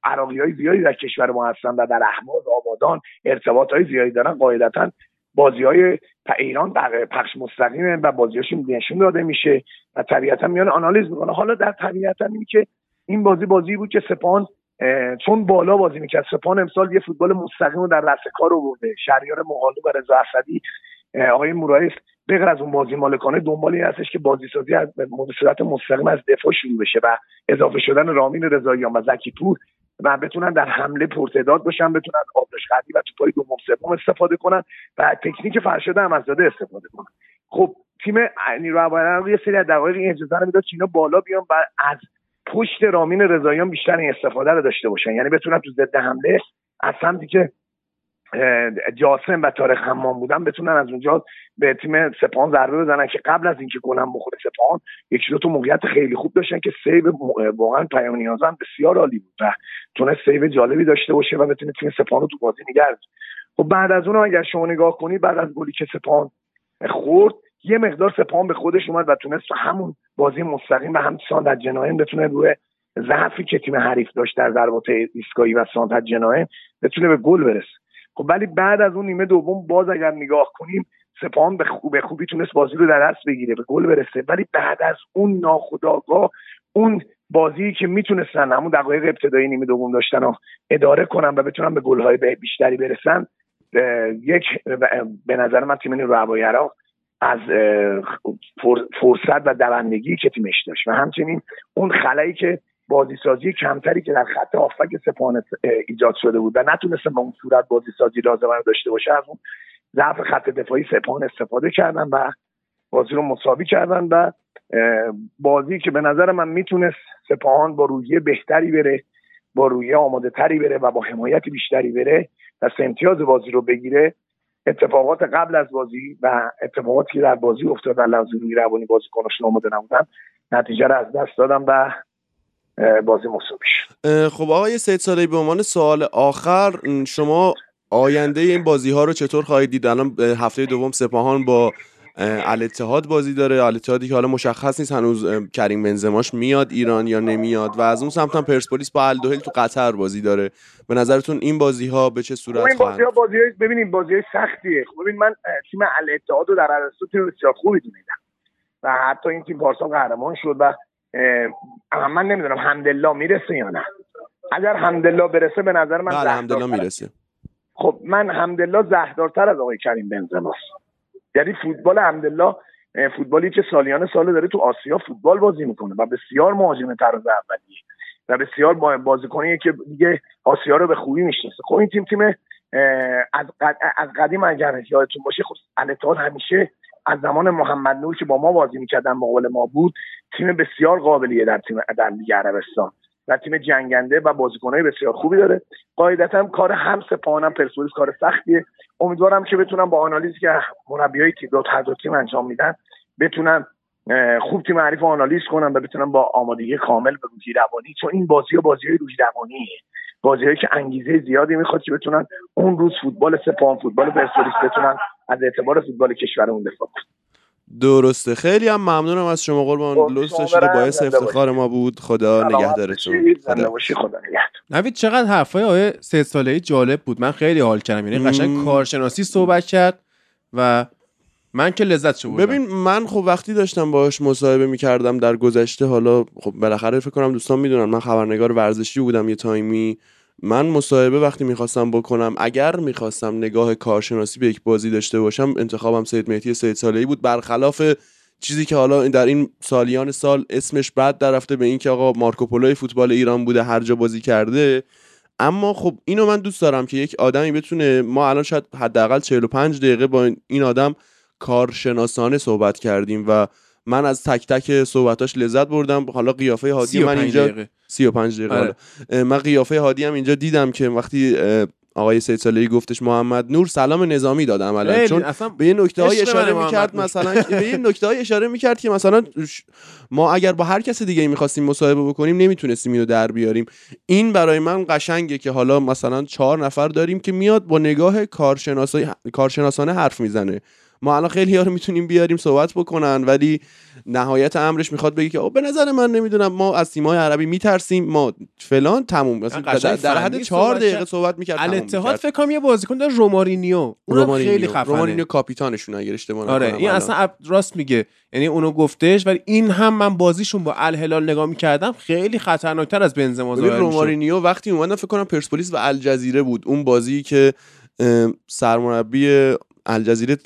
عراقی های زیادی در کشور ما هستن و در احماز آبادان ارتباط های زیادی دارن قاعدتا بازی های ایران در پخش مستقیمه و بازیاشون نشون داده میشه و طبیعتا میان آنالیز می‌کنه حالا در طبیعتا این که این بازی بازی بود که سپاهان چون بالا بازی می‌کرد. سپان امسال یه فوتبال مستقیم رو در رأس کار آورده. شهریار مقالو و رضا اسدی آقای مورایس بغیر از اون بازی مالکانه دنبالی هستش که بازی سازی از صورت مستقیم از دفاع شروع بشه و اضافه شدن رامین رضاییان و زکی پور و بتونن در حمله پرتداد باشن بتونن آبداش قدی و توپای دوم سوم استفاده کنن و تکنیک فرشاد داده استفاده کنن. خب تیم نیرو هوایی یه سری از دقایق این اجازه رو می‌داد که بالا بیان و از پشت رامین رضاییان بیشتر این استفاده رو داشته باشن. یعنی بتونن تو ضد حمله از سمتی که جاسم و طارق همام بودن بتونن از اونجا به تیم سپاهان ضربه بزنن که قبل از اینکه گلم بخوره سپاهان یک دو تا موقعیت خیلی خوب داشتن که سیو واقعا پیام نیازمند بسیار عالی بود و تونست سیو جالبی داشته باشه و بتونه تیم سپاهان رو تو بازی نگرد خب بعد از اون اگر شما نگاه کنی بعد از گلی که سپان خورد یه مقدار سپاهان به خودش اومد و تونست همون بازی مستقیم و هم ساند جناین بتونه روی ضعفی که تیم حریف داشت در ضربات ایستگاهی و ساند جناین بتونه به گل برسه. خب ولی بعد از اون نیمه دوم باز اگر نگاه کنیم سپاهان به, خوب خوبی تونست بازی رو در دست بگیره به گل برسه. ولی بعد از اون ناخداگاه اون بازی که می‌تونستن همون دقایق ابتدایی نیمه دوم داشتن و اداره کنن و بتونن به گلهای بیشتری برسن یک به نظر من تیم رو عراق از فرصت و دوندگی که تیمش داشت و همچنین اون خلایی که بازی سازی کمتری که در خط آفک سپاهان ایجاد شده بود و نتونست به اون صورت بازی سازی لازم رو داشته باشه از اون ضعف خط دفاعی سپاهان استفاده کردن و بازی رو مساوی کردن و بازی که به نظر من می‌تونست سپاهان با رویه بهتری بره با رویه آماده تری بره و با حمایت بیشتری بره و امتیاز بازی رو بگیره. اتفاقات قبل از بازی و اتفاقاتی که در بازی افتاد در لحظه روانی بازیکناشون آماده نبودن نتیجه رو از دست دادم و بازی مساوی خب آقای سید سالی به عنوان سوال آخر شما آینده این بازی ها رو چطور خواهید دید؟ الان هفته دوم سپاهان با الاتحاد بازی داره. الاتحادی که حالا مشخص نیست هنوز کریم بنزماش میاد ایران یا نمیاد. و از اون سمت هم پرسپولیس با الدوهل تو قطر بازی داره. به نظرتون این بازی ها به چه صورت این بازی ها بازی های ببینیم بازی های سختیه. خب ببین من تیم الاتحاد رو در عرستو تیم بسیار خوبی دونیدم و حتی این تیم پارسال قهرمان شد و من نمی‌دونم حمدالله می‌رسه یا نه. اگر حمدالله برسه به نظر من بله حمدالله می‌رسه. خب من حمدالله زهدارتر از آقای کریم بنزماست. یعنی فوتبال حمدالله فوتبالی که سالیان سال داره تو آسیا فوتبال بازی می‌کنه و بسیار مهاجم طراز اولیه و بسیار بازیکنیه که دیگه آسیا رو به خوبی می‌شناسه. خب این تیم تیم از, از قدیم اگر یادتون باشه خب الاتحاد همیشه از زمان محمد نور که با ما بازی می‌کردن مقابل ما بود تیم بسیار قابلیه در تیم در لیگ عربستان و تیم جنگنده و بازیکنهای بسیار خوبی داره. قاعدتا کار هم سپاهانم پرسپولیس کار سختیه. امیدوارم که بتونم با آنالیزی که مربیای تیم دو هر دو تیم انجام میدن بتونم خوب تیم معریف و آنالیز کنم و بتونم با آمادگی کامل به روحی روانی چون این بازی ها بازی های روحی روانیه. که انگیزه زیادی می‌خواد که بتونن اون روز فوتبال سپاهان فوتبال پرسپولیس بتونن از اعتبار فوتبال کشورمون دفاع کنن. درسته. خیلی هم ممنونم از شما قربان. خب، لطف باعث افتخار ما بود. خدا نگهدارتون. خدا. نوید چقدر حرفای آیه سه ساله جالب بود. من خیلی حال کردم. یعنی قشنگ. کارشناسی صحبت کرد و من که لذت شو بردم ببین من خب وقتی داشتم باهاش مصاحبه می‌کردم در گذشته حالا خب بالاخره فکر کنم دوستان می‌دونن من خبرنگار ورزشی بودم یه تایمی. من مصاحبه وقتی می‌خواستم بکنم اگر می‌خواستم نگاه کارشناسی به یک بازی داشته باشم انتخابم سید مهدی سید سالهی بود. برخلاف چیزی که حالا در این سالیان سال اسمش بعد در رفته به اینکه آقا مارکوپولوی فوتبال ایران بوده هر جا بازی کرده. اما خب اینو من دوست دارم که یک آدمی بتونه ما الان شاید حداقل 45 دقیقه با این آدم کارشناسانه صحبت کردیم و من از تک تک صحبتاش لذت بردم حالا قیافه هادی من 35 اینجا دقیقه. 35 دقیقه آره. من قیافه هادی هم اینجا دیدم که وقتی آقای سید صالحی گفتش محمد نور سلام نظامی داد عملا چون اصلا به یه نکته های اشاره می‌کرد. مثلا به یه نکته های اشاره می‌کرد که مثلا ما اگر با هر کس دیگه می‌خواستیم مصاحبه بکنیم نمی‌تونستیم اینو در بیاریم این برای من قشنگه که حالا مثلا چهار نفر داریم که میاد با نگاه کارشناسانه حرف می‌زنه ما الان خیلی ها رو می‌تونیم بیاریم صحبت بکنن ولی نهایت امرش می‌خواد بگه که آه، به نظر من نمی‌دونم ما از تیم‌های عربی میترسیم ما فلان تموم مثلا در, حد فنی چهار صحبت دقیقه کرد. صحبت می‌کرد الاتحاد فکر کنم یه بازیکن داره رومارینیو اونم خیلی خفنه رومارینیو کاپیتانشون اگر اشتباه آره این الان. اصلا اب- راست میگه یعنی اونو گفتش ولی این هم من بازیشون با الهلال نگاه می‌کردم خیلی خطرناکتر از بنزما ظاهر. رومارینیو وقتی اومدن فکر کنم پرسپولیس و الجزیره بود اون بازی که سرمربی الجزیره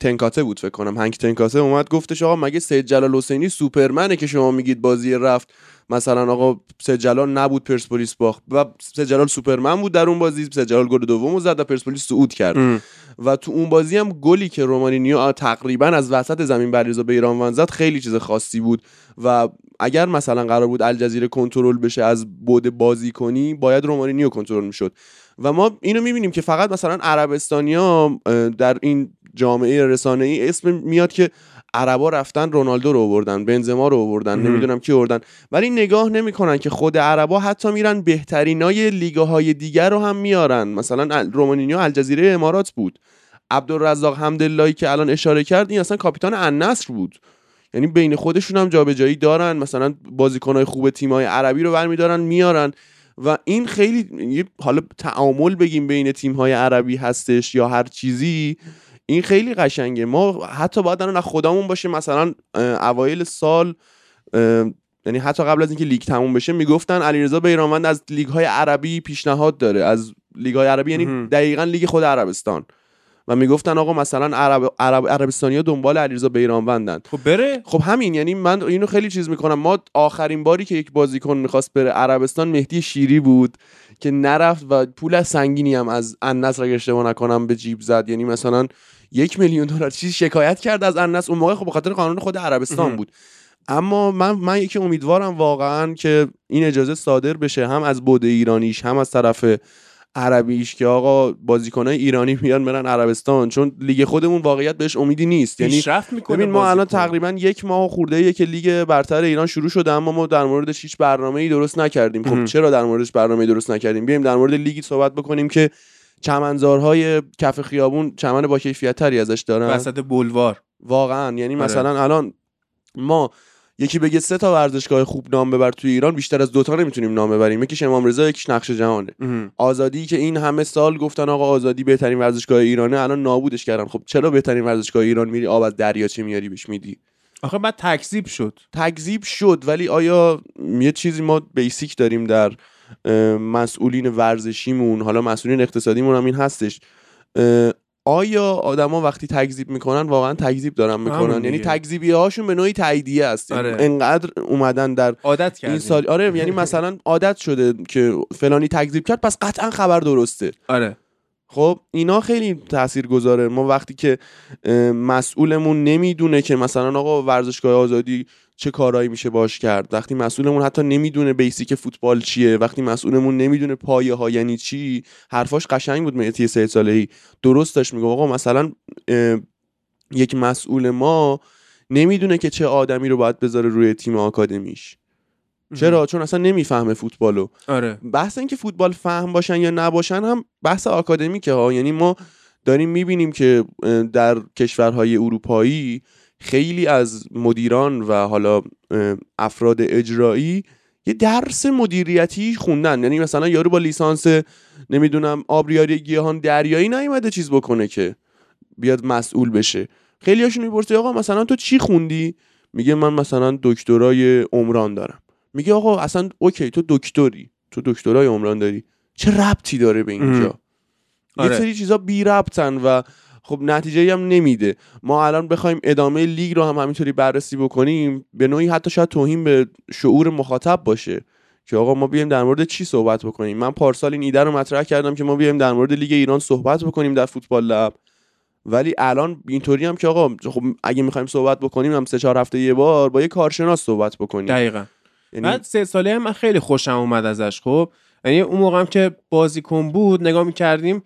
تنکاته بود فکر کنم. هنگ تنکاته اومد گفتش آقا مگه سید جلال حسینی سوپرمنه که شما میگید بازی رفت؟ مثلا آقا سید جلال نبود پرسپولیس باخت و سید جلال سوپرمن بود در اون بازی. سید جلال گل دومو زد و پرسپولیس صعود کرد. ام. و تو اون بازی هم گلی که رومانینیو تقریبا از وسط زمین بریزا به ایران زد خیلی چیز خاصی بود. و اگر مثلا قرار بود الجزیره کنترل بشه از بود بازی کنی باید رومانینیو کنترل می‌شد. و ما اینو می‌بینیم که فقط مثلا عربستانیا در این جامعه رسانه ای اسم میاد که عربا رفتن رونالدو رو آوردن بنزما رو آوردن. نمی‌دونم کی آوردن. ولی نگاه نمی‌کنن که خود عربا حتی میرن بهترینای لیگه های دیگر رو هم میارن. مثلا رومانینیو الجزیره امارات بود. عبدالرزاق حمداللهی که الان اشاره کرد این اصلا کاپیتان النصر بود. یعنی بین خودشون هم جابجایی دارن مثلا بازیکنهای خوب تیمای عربی رو برمیدارن میارن. و این خیلی حالا تعامل بگیم بین تیمهای عربی هستش یا هر چیزی این خیلی قشنگه. ما حتی باید الان خودمون باشه مثلا اوایل سال یعنی حتی قبل از اینکه لیگ تموم بشه می‌گفتن علیرضا بیرانوند از لیگ های عربی پیشنهاد داره. از لیگ های عربی یعنی. دقیقا لیگ خود عربستان. و می‌گفتن آقا مثلا عرب عرب عربستانیا دنبال علیرضا بیرانوندن. خب بره. خب همین یعنی من اینو خیلی چیز می‌کنم. ما آخرین باری که یک بازیکن می‌خواست بره عربستان مهدی شیری بود که نرفت و پول سنگینی هم از النصر اگه اشتباه نکنم به جیب زد. یعنی مثلا یک میلیون دلار چیز شکایت کرد از النصر اون موقع خب به خاطر قانون خود عربستان. بود. اما من من یکی امیدوارم واقعا که این اجازه صادر بشه هم از بود ایرانیش هم از طرف عربیش که آقا بازیکنای ایرانی میان برن عربستان چون لیگ خودمون واقعیت بهش امیدی نیست یعنی ببین ما الان. تقریبا یک ماه خورده که لیگ برتر ایران شروع شده اما ما در موردش هیچ برنامه ای درست نکردیم خب. چرا در موردش برنامه درست نکردیم بیایم در مورد لیگی صحبت بکنیم که چمنزارهای کف خیابون چمن با کیفیت تری ازش دارن وسط بلوار واقعا یعنی آره. مثلا الان ما یکی بگه سه تا ورزشگاه خوب نام ببر توی ایران بیشتر از دوتا نمی‌تونیم نام ببریم. یکیش امام رضا یکیش نقش جهانه. آزادی که این همه سال گفتن آقا آزادی بهترین ورزشگاه ایرانه الان نابودش کردن. خب چرا بهترین ورزشگاه ایران میری؟ آب از دریاچه میاری بهش میدی؟ آخه بعد تکذیب شد. تکذیب شد ولی آیا یه چیزی ما بیسیک داریم در مسئولین ورزشیمون حالا مسئولین اقتصادیمون هم این هستش. آیا آدما وقتی تکذیب می‌کنن واقعا تکذیب دارن می‌کنن؟ یعنی. تکذیبی هاشون به نوعی تاییدیه است. یعنی آره. انقدر اومدن در عادت کردیم. این سال آره یعنی *laughs* مثلا عادت شده که فلانی تکذیب کرد پس قطعا خبر درسته. آره. خب اینا خیلی تأثیر گذاره ما وقتی که مسئولمون نمی‌دونه که مثلا آقا ورزشگاه آزادی چه کارایی میشه باش کرد. وقتی مسئولمون حتی نمی‌دونه بیسیک فوتبال چیه وقتی مسئولمون نمی‌دونه پایه ها یعنی چی حرفاش قشنگ بود مهدی سه سالهی درست داشت میگه آقا مثلا یک مسئول ما نمی‌دونه که چه آدمی رو باید بذاره روی تیم آکادمیش. چرا؟ چون اصلا نمی‌فهمه فوتبالو. آره. بحث اینکه فوتبال فهم باشن یا نباشن هم بحث آکادمیکه ها. یعنی ما داریم می‌بینیم که در کشورهای اروپایی خیلی از مدیران و حالا افراد اجرایی یه درس مدیریتی خوندن. یعنی مثلا یارو با لیسانس نمی‌دونم آبریاری گیاهان دریایی نیومده چیز بکنه که بیاد مسئول بشه. خیلی هاشون می‌پرسه آقا مثلا تو چی خوندی؟ میگه من مثلا دکترای عمران دارم. میگه آقا اصلا اوکی تو دکتری. تو دکترای عمران داری. چه ربطی داره به اینجا. آره. یه سری چیزا بی ربطن و خب نتیجه هم نمیده. ما الان بخوایم ادامه لیگ رو هم همینطوری بررسی بکنیم به نوعی حتی شاید توهین به شعور مخاطب باشه که آقا ما بیایم در مورد چی صحبت بکنیم؟ من پارسال این ایده رو مطرح کردم که ما بیایم در مورد لیگ ایران صحبت بکنیم در فوتبال لب. ولی الان اینطوری هم که آقا خب اگه می‌خوایم صحبت بکنیم هم سه چهار هفته یه بار با یه کارشناس صحبت بکنیم. دقیقا. یعنی بعد سه ساله هم من خیلی خوشم اومد ازش خب؟ یعنی اون موقع هم که بازیکن بود نگاه می‌کردیم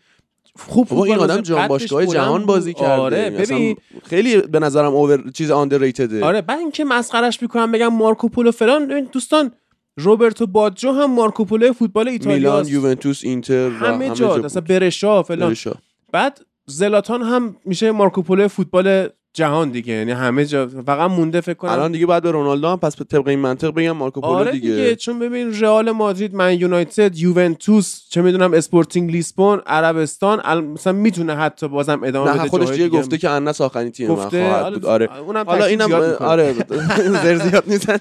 خوب بابا این آدم جام باشگاه جهان. بازی کرده آره ببین خیلی به نظرم اوور چیز آندرریتده آره بعد اینکه مسخرش می‌کنم بگم مارکوپولو فلان دوستان روبرتو باجو هم مارکوپولو فوتبال ایتالیا میلان یوونتوس اینتر و همه جا. اصلا برشا فلان برشا. بعد زلاتان هم میشه مارکوپولو فوتبال جهان دیگه. یعنی همه جا فقط مونده فکر کنم. الان دیگه بعد به رونالدو هم پس طبق این منطق بگم مارکوپولو آره دیگه, دیگه. چون ببین رئال مادرید من یونایتد یوونتوس چه می‌دونم اسپورتینگ لیسبون عربستان ال- مثلا می‌تونه حتی بازم ادامه بده خودش دیگه دیگه. گفته که انس آخرین تیم من گفته خواهد بود. آره. اونم حالا اینم. آره زر زیاد می‌زنه.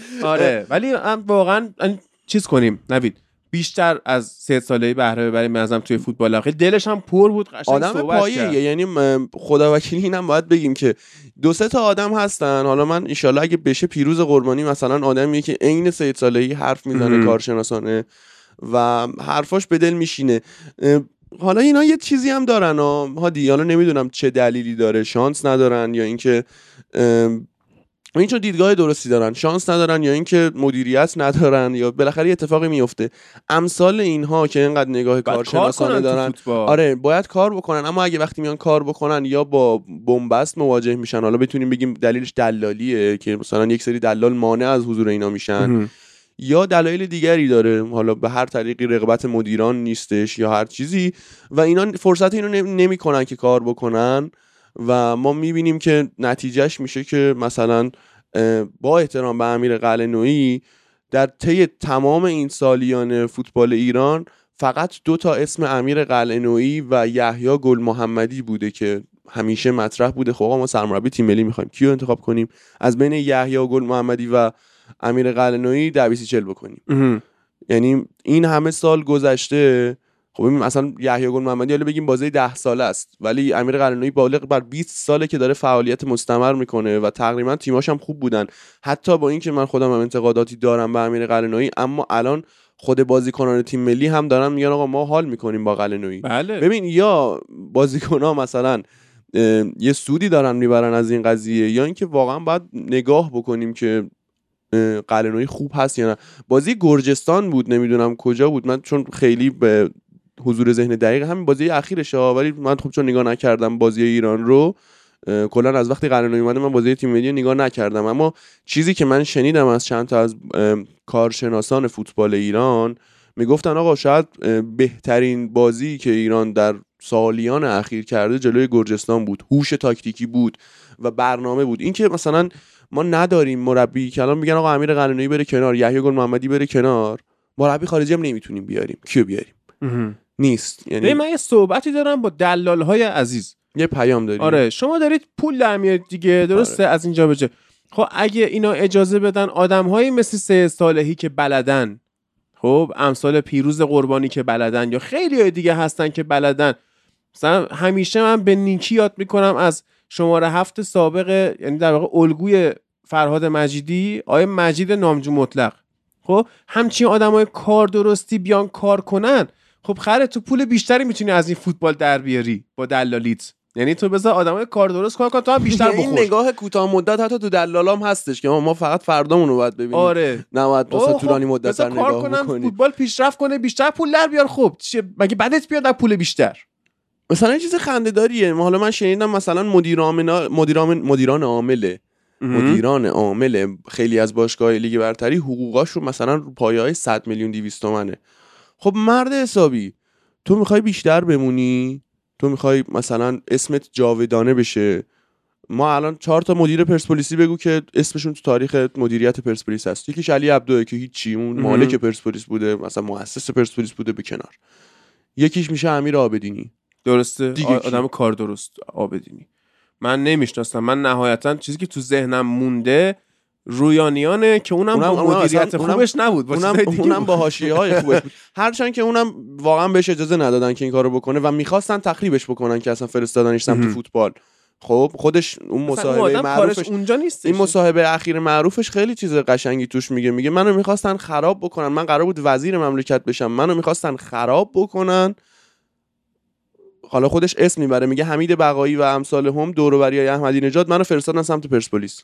*laughs* آره ولی واقعا ان- چیز کنیم نوید. بیشتر از سه ساله بهره ببریم. نظرم توی فوتبال خیلی دلش هم پر بود قشنگ آدم پایه کرد. یعنی خدا وکیلی اینم باید بگیم که دو سه تا آدم هستن. حالا من ایشالله اگه بشه پیروز قربانی مثلا آدمیه که عین سید سالهی حرف می‌زنه. کارشناسانه و حرفاش به دل میشینه. حالا اینا یه چیزی هم دارن ها. هادی حالا نمی‌دونم چه دلیلی داره. شانس ندارن یا اینکه این چون دیدگاه درستی دارن شانس ندارن یا اینکه مدیریت ندارن یا بالاخره یه اتفاقی میفته امثال اینها که اینقدر نگاه کارشناسانه دارن. آره باید کار بکنن اما اگه وقتی میان کار بکنن یا با بنبست مواجه میشن حالا بتونیم بگیم دلیلش دلالیه که مثلا یک سری دلال مانع از حضور اینا میشن. یا دلایل دیگری داره حالا به هر طریقی رغبت مدیران نیستش یا هر چیزی و اینا فرصت اینو نمی‌کنن که کار بکنن و ما می‌بینیم که نتیجهش میشه که مثلا با احترام به امیر قلعه‌نویی در طی تمام این سالیان فوتبال ایران فقط دو تا اسم امیر قلعه‌نویی و یحیی گل محمدی بوده که همیشه مطرح بوده. خب ما سرمربی تیم ملی می‌خوایم. کیو انتخاب کنیم؟ از بین یحیی گل محمدی و امیر قلعه‌نویی دعویسی چل بکنیم. یعنی این همه سال گذشته خب ببین مثلا یحیی گل محمدی حالا بگیم بازه ده ساله است ولی امیر قلعه‌نویی بالغ بر 20 ساله که داره فعالیت مستمر می‌کنه و تقریبا تیماش هم خوب بودن. حتی با اینکه من خودم هم انتقاداتی دارم به امیر قلعه‌نویی اما الان خود بازیکنان تیم ملی هم دارن میگن آقا ما حال می‌کنیم با قلعه‌نویی بله. ببین یا بازیکن ها مثلا یه سودی دارن می‌برن از این قضیه یا اینکه واقعا باید نگاه بکنیم که اه، قلعه‌نویی خوب هست یا نه. بازی گرجستان بود نمی‌دونم کجا بود. من چون خیلی به حضور ذهن دقیق همین بازی اخیرش ها ولی من خب چون نگاه نکردم بازی ایران رو کلا از وقتی قلعه‌نویی اومده من بازی تیم ملی نگاه نکردم. اما چیزی که من شنیدم از چند تا از کارشناسان فوتبال ایران می‌گفتن آقا شاید بهترین بازی که ایران در سالیان اخیر کرده جلوی گرجستان بود. هوش تاکتیکی بود و برنامه بود. اینکه مثلا ما نداریم مربی که الان میگن آقا امیر قلنویی بره کنار یحیی گل محمدی بره کنار مربی خارجی هم نمی‌تونیم بیاریم. کیو بیاریم؟ نیست. یعنی من یه صحبتی دارم با دلال های عزیز. یه پیام داریم آره شما دارید پول در میارید دیگه درسته؟ آره. از اینجا به جا. خب اگه اینا اجازه بدن آدم مثل سه صالحی که بلدن خب امثال پیروز قربانی که بلدن یا خیلی های دیگه هستن که بلدن مثلا همیشه من به نیکی یاد می‌کنم از شماره هفت سابق یعنی در واقع الگوی فرهاد مجیدی آیه مجید نامجو مطلق. خب همچین آدمای کار درستی بیان کار کنن. خب خره تو پول بیشتری می‌تونی از این فوتبال در بیاری با دلالیت یعنی تو بذار آدمای کار درست کار کن تو هم بیشتر بخور. این نگاه کوتاه مدت حتی تو دلالام هستش که ما فقط فردامون رو باید ببینیم. آره. نباید مثلا خب، طولانی مدت کار نگاه بکنیم فوتبال پیشرفت کنه بیشتر پول در بیار. خب؟ مگه بدت بیاد پول بیشتر؟ مثلا یه چیز خنده داریه حالا من شنیدم مثلا مدیر عامل مدیر عامل مدیران عامله. مدیران عامل خیلی از باشگاه لیگ برتری حقوقاشون مثلا رو پایه های 100 میلیون 200 تومنه. خب مرد حسابی تو می‌خوای بیشتر بمونی؟ تو می‌خوای مثلا اسمت جاودانه بشه؟ ما الان چهار تا مدیر پرسپولیسی بگو که اسمشون تو تاریخ مدیریت پرسپولیس هست. یکیش علی عبدوه که هیچی اون. مالک پرسپولیس بوده مثلا مؤسس پرسپولیس بوده به کنار. یکیش میشه امیر آبدینی. درسته. دیگه کی؟ آدم کار درست آبدینی. من نمی‌شناسم. من نهایتا چیزی که تو ذهنم مونده رویانیانه که اونم, اونم- با مدیریت اونم- خوبش نبود. با اونم, اونم. با حاشیه های خوبش بود. هرچند که اونم واقعا بهش اجازه ندادن که این کارو بکنه و می‌خواستن تخریبش بکنن که اصلا فرستادنش سمت. فوتبال. خب خودش اون مصاحبه معروفش اونجا نیست این مصاحبه اخیر معروفش خیلی چیز قشنگی توش میگه. میگه منو می‌خواستن خراب بکنن. من قرار بود وزیر مملکت بشم. منو می‌خواستن خراب بکنن. حالا خودش اسم می‌بره میگه حمید بقایی و امثال هم دوروبری احمدی نژاد. منو فرستادن سمت پرسپولیس.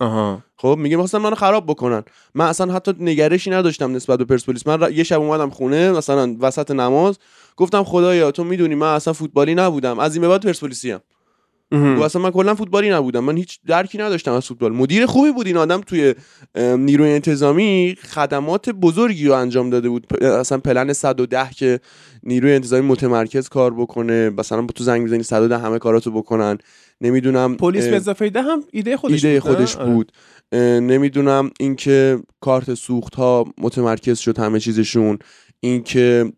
خب میگه می‌خواستن منو خراب بکنن. من اصلا حتی نگرشی نداشتم نسبت به پرسپولیس. من یه شب اومدم خونه مثلا وسط نماز. گفتم خدایا تو می‌دونی من اصلا فوتبالی نبودم. از این به بعد پرسپولیسی ام. و اصلا من کلا فوتبالی نبودم. من هیچ درکی نداشتم از فوتبال. مدیر خوبی بود این آدم توی نیروی انتظامی. خدمات بزرگی رو انجام داده بود. اصلا پلن 110 که نیروی انتظامی متمرکز کار بکنه. مثلا تو زنگ می‌زنی 110 همه کاراتو بکنن. نمی‌دونم پلیس به اضافه هم ایده خودش ایده؟ خودش آره. بود. نمی‌دونم اینکه کارت سوخت ها متمرکز شد همه چیزشون. اینکه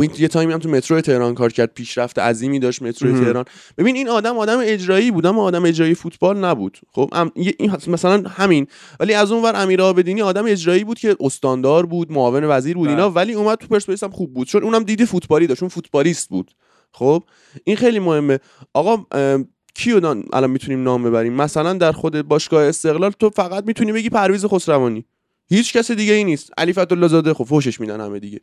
این یه تایمی هم تو مترو تهران کار کرد پیشرفت عظیمی داشت مترو. تهران. ببین این آدم آدم اجرایی بود اما آدم اجرایی فوتبال نبود. خب ام- این مثلا همین. ولی از اون ور امیر آبدینی آدم اجرایی بود که استاندار بود معاون وزیر بود اینا بله. ولی اومد تو پرسپولیس هم خوب بود. چون اونم دیدی فوتبالی داشت اون فوتبالیست بود. خب این خیلی مهمه. آقا کیو الان می‌تونیم نام ببریم؟ مثلا در خود باشگاه استقلال تو فقط می‌تونی بگی پرویز خسروانی. هیچ کس دیگه ای نیست. علی فتولا زاده خب فوشش میدن همه دیگه.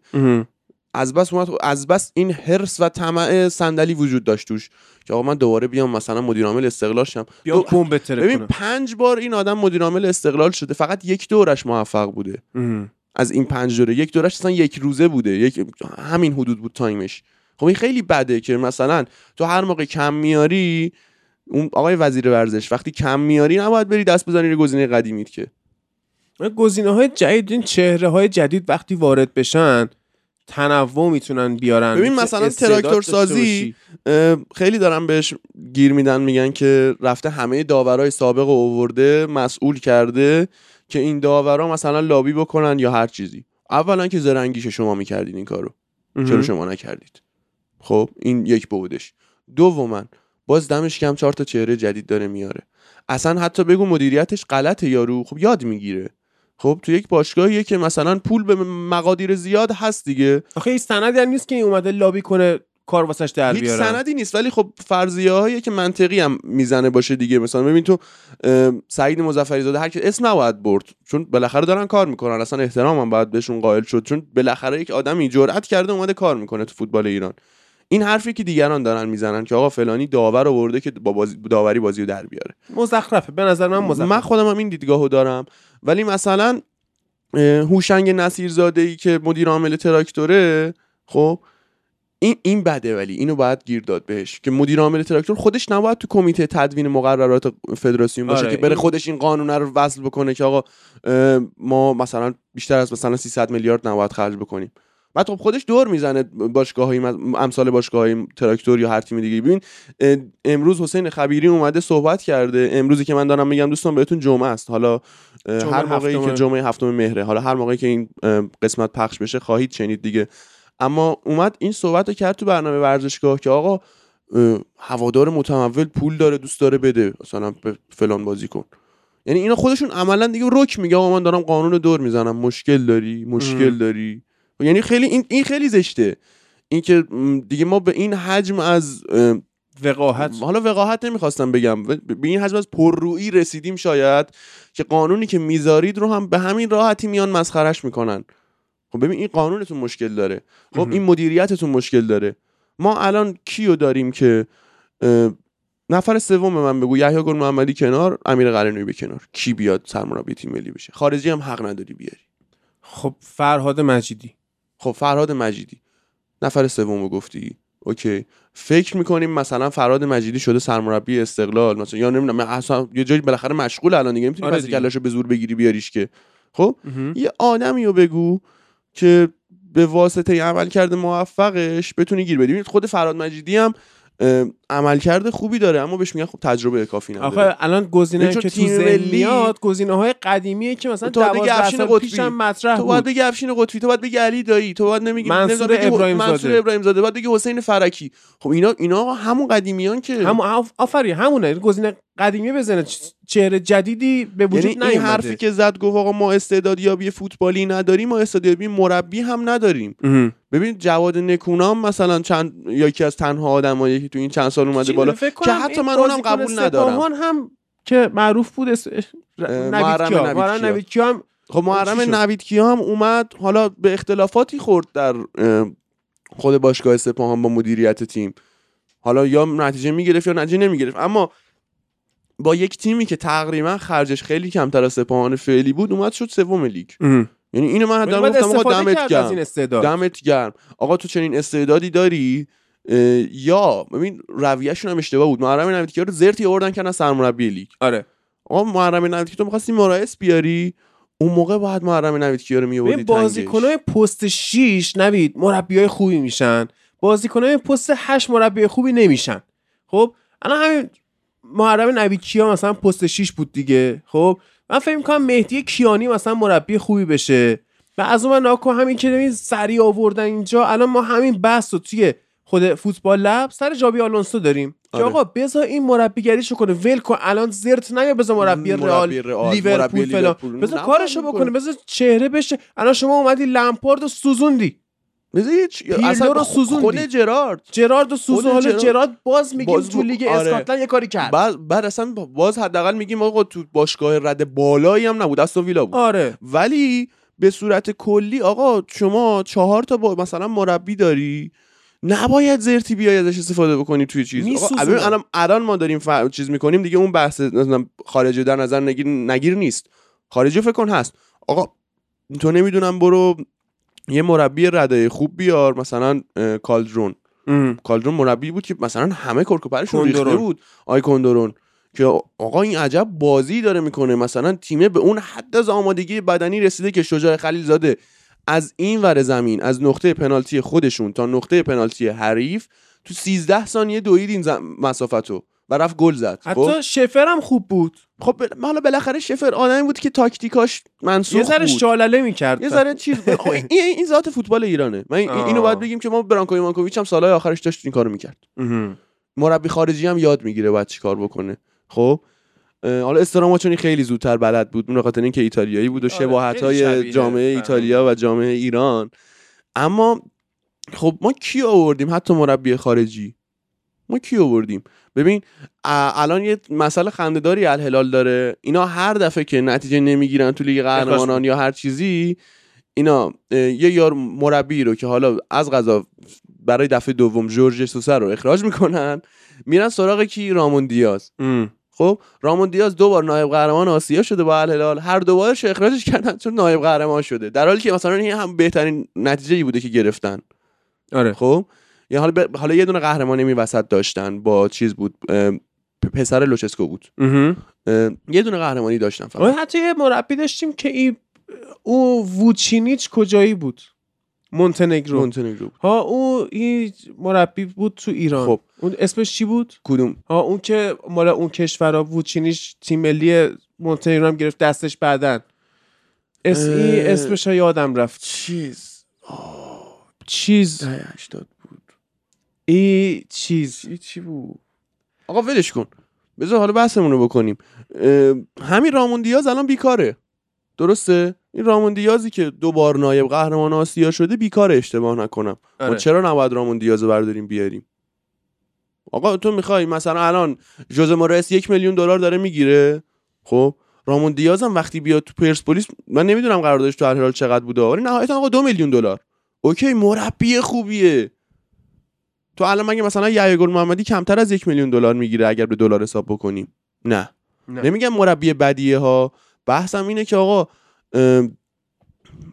از بس اومد از بس این حرس و طمع صندلی وجود داشت توش. که آقا من دوباره بیام مثلا مدیر عامل استقلال شم. بیا دو- ببین کنه پنج بار این آدم مدیر عامل استقلال شده. فقط یک دورش موفق بوده. مهم. از این پنج دوره. یک دورش اصلا یک روزه بوده. یک همین حدود بود تایمش. خب این خیلی بده که مثلا تو هر موقع کم میاری اون آقای وزیر ورزش وقتی کم میاری نباید بری دست بزنی رو گزینه قدیمیت که. گزینه های جدید این چهره های جدید وقتی وارد بشن تنوع می‌تونن بیارن. ببین مثلا تراکتور سازی خیلی دارن بهش گیر میدن میگن که رفته همه داورای سابق رو اوورده مسئول کرده که این داورا مثلا لابی بکنن یا هر چیزی. اولا که زرنگیش شما می‌کردین این کارو. چرا. شما نکردید؟ خب این یک بودش دوما باز دمش کم چهار تا چهره جدید داره میاره. اصلا حتی بگو مدیریتش غلطه یارو. خب یاد می‌گیره. خب تو یک باشگاهیه که مثلا پول به مقادیر زیاد هست دیگه. آخه این سندی هم نیست که این اومده لابی کنه کار واسش در هیچ بیارن سندی نیست ولی خب فرضیه هایی که منطقی هم می‌زنه باشه دیگه. مثلا ببین تو سعید مظفری زاده هر کی اسم نباید برد چون بالاخره دارن کار می‌کنن. اصلا احترام هم باید بهشون قائل شد چون بالاخره یک آدمی جرأت کرده اومده کار می‌کنه تو فوتبال ایران. این حرفی که دیگران دارن می‌زنن که آقا فلانی داور آورده که با بازی داوری بازی رو در بیاره. مزخرفه. به نظر من مزخرفه. من خودم هم این دیدگاهو دارم. ولی مثلا هوشنگ نصیرزاده ای که مدیر عامل تراکتوره خب این این بده ولی. اینو باید گیر داد بهش. که مدیر عامل تراکتور خودش نباید تو کمیته تدوین مقررات فدراسیون باشه آره، که بره خودش این قانون رو وصل بکنه که آقا ما مثلا بیشتر از مثلا 300 میلیارد نباید خرج بکنیم. بعد خب خودش دور می‌زنه باشگاهایی امثال باشگاهایی تراکتور یا هر تیم دیگه. ببین امروز حسین خبیری اومده صحبت کرده. امروزی که من دارم میگم دوستان بهتون جمعه است. حالا هر موقعی که جمعه هفتم مهره. حالا هر موقعی که این قسمت پخش بشه خواهید شنید دیگه. اما اومد این صحبت رو کرد تو برنامه ورزشگاه که آقا هوادار متمول پول داره دوست داره بده. مثلا به فلان بازی کن. یعنی اینا خودشون عملا دیگه رک میگه آقا من دارم قانون دور می‌زنم. مشکل داری؟ مشکل داری؟ یعنی خیلی این, این خیلی زشته. اینکه دیگه ما به این حجم از وقاحت. حالا وقاحت نمی‌خواستم بگم به این حجم از پررویی رسیدیم شاید که قانونی که می‌ذارید رو هم به همین راحتی میان مسخرش می‌کنن. خب ببین این قانونتون مشکل داره. خب این مدیریتتون مشکل داره. ما الان کیو داریم که نفر سوم من بگو یحیی گل محمدی کنار امیر قرنوی به کنار. کی بیاد سرمربی تیم ملی بشه؟ خارجی هم حق نداری بیاری. خب فرهاد مجیدی. خب فرهاد مجیدی. نفر سوم گفتی؟ اوکی. فکر می‌کنیم مثلا فراد مجیدی شده سرمربی استقلال مثلا یا نمی‌دونم اصلا یه جایی بالاخره مشغول الان دیگه. نمی‌تونی آره کلاشو به زور بگیری بیاریش که. خب یه آدمی رو بگو که به واسطه عمل کرده موفقش بتونی گیر بدی. خود فراد مجیدی هم عملکرد خوبی داره اما بهش میگن خب تجربه کافی نداره. آخه الان گزینه که تو میاد گزینه های قدیمیه که مثلا 12 سال پیش هم مطرح تو باید بگی افشین قطبی تو باید بگی علی دایی تو باید نمیگی منصور ابراهیم زاده منصور ابراهیم زاده باید بگی حسین فرکی. خب اینا اینا همون قدیمیان که همون آفرین همونه. گزینه قدیمی بزنه چهره جدیدی به وجود یعنی این حرفی که زد گفت آقا ما استعدادیابی فوتبالی نداریم ما استعدادیابی مربی هم نداریم. ببین جواد نکونام مثلا چند یکی از تنها آدمایی که تو این چند سال اومده بالا که حتی من اونم قبول ندارم. هم که معروف بود اس... نوید کیا هم خب محرم نوید کیا هم اومد حالا به اختلافاتی خورد در خود باشگاه سپاهان با مدیریت تیم. حالا یا نتیجه می‌گرفت یا نتیجه نمی‌گرفت. اما با یک تیمی که تقریبا خرجش خیلی کمتر از سپاهان فعلی بود اومد شد سوم لیگ. یعنی اینو من حداقل گفتم آقا دمت گرم. دمت گرم. آقا تو چنین استعدادی داری؟ یا ببین رویهشون هم اشتباه بود. محرم نویدکیا رو زرتی آوردن کردن سرمربی لیگ. آره. آقا محرم نویدکیا تو می‌خواستی مورایس بیاری؟ اون موقع باید محرم نویدکیا رو می‌آوردی بازیکنای پست 6 نوید مربیای خوبی میشن. بازیکنای پست 8 مربی خوبی نمیشن. خب الان همین محرم نوید کیا مثلا پست 6 بود دیگه خب؟ من فکر می‌کنم مهدی کیانی مثلا مربی خوبی بشه. و از اون ناکو همین که این سری آوردن اینجا الان ما همین بحث رو توی خود فوتبال لب سر جابی آلونسو داریم. آره. آقا بذار این مربیگریشو کنه. ول کن الان زرت نیا بذار مربی رئال لیورپول فلان. بذار کارشو بکنه بذار چهره بشه. الان شما اومدی لمپارد و سوزوندی. اصلا رو سوزون خود جرارد. جرارد و سوزون حالا جرارد. باز میگیم باز تو لیگ آره. اسکاتلند یه کاری کرد. بعد, بعد اصلا باز حداقل میگیم آقا تو باشگاه رد بالایی هم نبود اصلا ویلا بود. آره. ولی به صورت کلی آقا شما چهار تا با مثلا مربی داری نباید زرتی بیای ازش استفاده بکنی توی چیز. الان الان ما داریم ف... چیز می‌کنیم دیگه اون بحث خارجی در نظر نگیر, نگیر نیست. خارجی فکر کن هست. آقا تو نمی‌دونم برو یه مربی رده خوب بیار مثلا کالدرون. کالدرون مربی بود که مثلا همه کرکوپرش ریخته بود. آی کندرون که آقا این عجب بازی داره می‌کنه. مثلا تیمه به اون حد از آمادگی بدنی رسیده که شجاع خلیل زاده. از این ور زمین از نقطه پنالتی خودشون تا نقطه پنالتی حریف تو 13 ثانیه دوید این مسافتو و رفت گل زد. حتی خب؟ شفر هم خوب بود. خب حالا بالاخره شفر آدمی بود که تاکتیکاش منسوخ یه ذره شالله می‌کرد. یه ذره چیز *laughs* این این ذات فوتبال ایرانه. من اینو باید بگیم که ما برانکو ایمانکوویچ هم سالهای آخرش داشت این کارو می‌کرد. مربی خارجی هم یاد می‌گیره باید چیکار بکنه. خب حالا استراما چون خیلی زودتر بلد بود اون خاطر اینکه ایتالیایی بود و آره، شباهت های جامعه ایتالیا و جامعه ایران. اما خب ما کی آوردیم حتی مربی خارجی؟ ما کی آوردیم؟ ببین الان یه مسئله خندهداری الهلال داره. اینا هر دفعه که نتیجه نمی‌گیرن تو لیگ قهرمانان یا هر چیزی اینا یه یار مربی رو که حالا از غذا برای دفعه دوم جورج سوسه رو اخراج می‌کنن میرن سراغ کی؟ رامون دیاز. خب رامون دیاز دو بار نایب قهرمان آسیا شده با الهلال. هر دوبارش اخراجش کردن چون نایب قهرمان شده. در حالی که مثلا این هم بهترین نتیجه ای بوده که گرفتن. آره. خب؟ یا حالا ب... حالا یه دونه قهرمانی می وسط داشتن با چیز بود پسر لوچسکو بود. یه دونه قهرمانی داشتن فقط. حتی یه مربی داشتیم که ای او ووچینیچ کجایی بود؟ مونتنگرو. مونتنگرو. ها اون این مربی بود تو ایران. خب. اون اسمش چی بود؟ کدوم؟ ها اون که مال اون کشورها بود چینیش تیم ملی مونتنگرو هم گرفت دستش بعدن اس اه. این اسمش ها یادم رفت. چیز؟ چیز. ده 80 بود ای چیز. چی چی بود؟ آقا ولش کن. بذار حالا بحثمون رو بکنیم. همین رامون دیاز الان بیکاره. درسته؟ این رامون دیازی که دو بار نایب قهرمان آسیا شده بیکاره اشتباه نکنم. ما آره. چرا نباید رامون دیاز رو برداریم بیاریم؟ آقا تو می‌خوای مثلا الان جوزه مورس یک میلیون دلار داره می‌گیره؟ خب؟ رامون دیاز هم وقتی بیاد تو پرسپولیس من نمی‌دونم قراردادش تو الهلال چقدر بوده ولی نهایتا آقا دو میلیون دلار. اوکی مربی خوبیه. تو الان مگه مثلا یحیی گل محمدی کمتر از یک میلیون دلار می‌گیره اگر به دلار حساب بکنیم؟ نه. نه. نمیگم مربی بدیه ها. بحثم اینه که آقا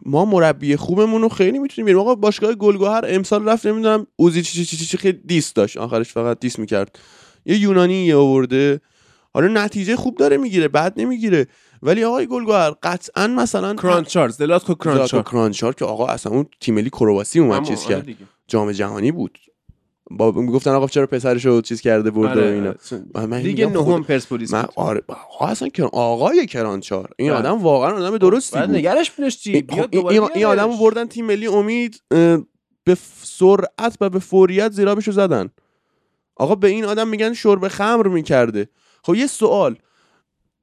ما مربی خوبمون رو خیلی می‌تونیم بیاریم. آقا باشگاه گلگهر امسال رفت نمی‌دونم اوزی چی چی چی چی خیلی دیس داشت. آخرش فقط دیس می‌کرد. یه یونانی یه آورده. حالا نتیجه خوب داره می‌گیره بعد نمی‌گیره. ولی آقای گلگهر قطعا مثلا کرانچار زلاتکو کرانچار که آقا اصلا اون تیم ملی کرواسی اومد چیز آره کرد. جام جهانی بود. با می‌گفتن آقا چرا پسرشو چیز کرده برده و آره، اینا آره. من- خدا- نهم پرسپولیس من. آره آقا اصلا کران آقای کرانچار این. آدم واقعا آدم درستی بود نگرش می‌داشتی این, خب، آدمو. بردن تیم ملی امید به سرعت و به فوریت زیرابشو زدن آقا به این آدم میگن شرب خمر می‌کرده خب یه سوال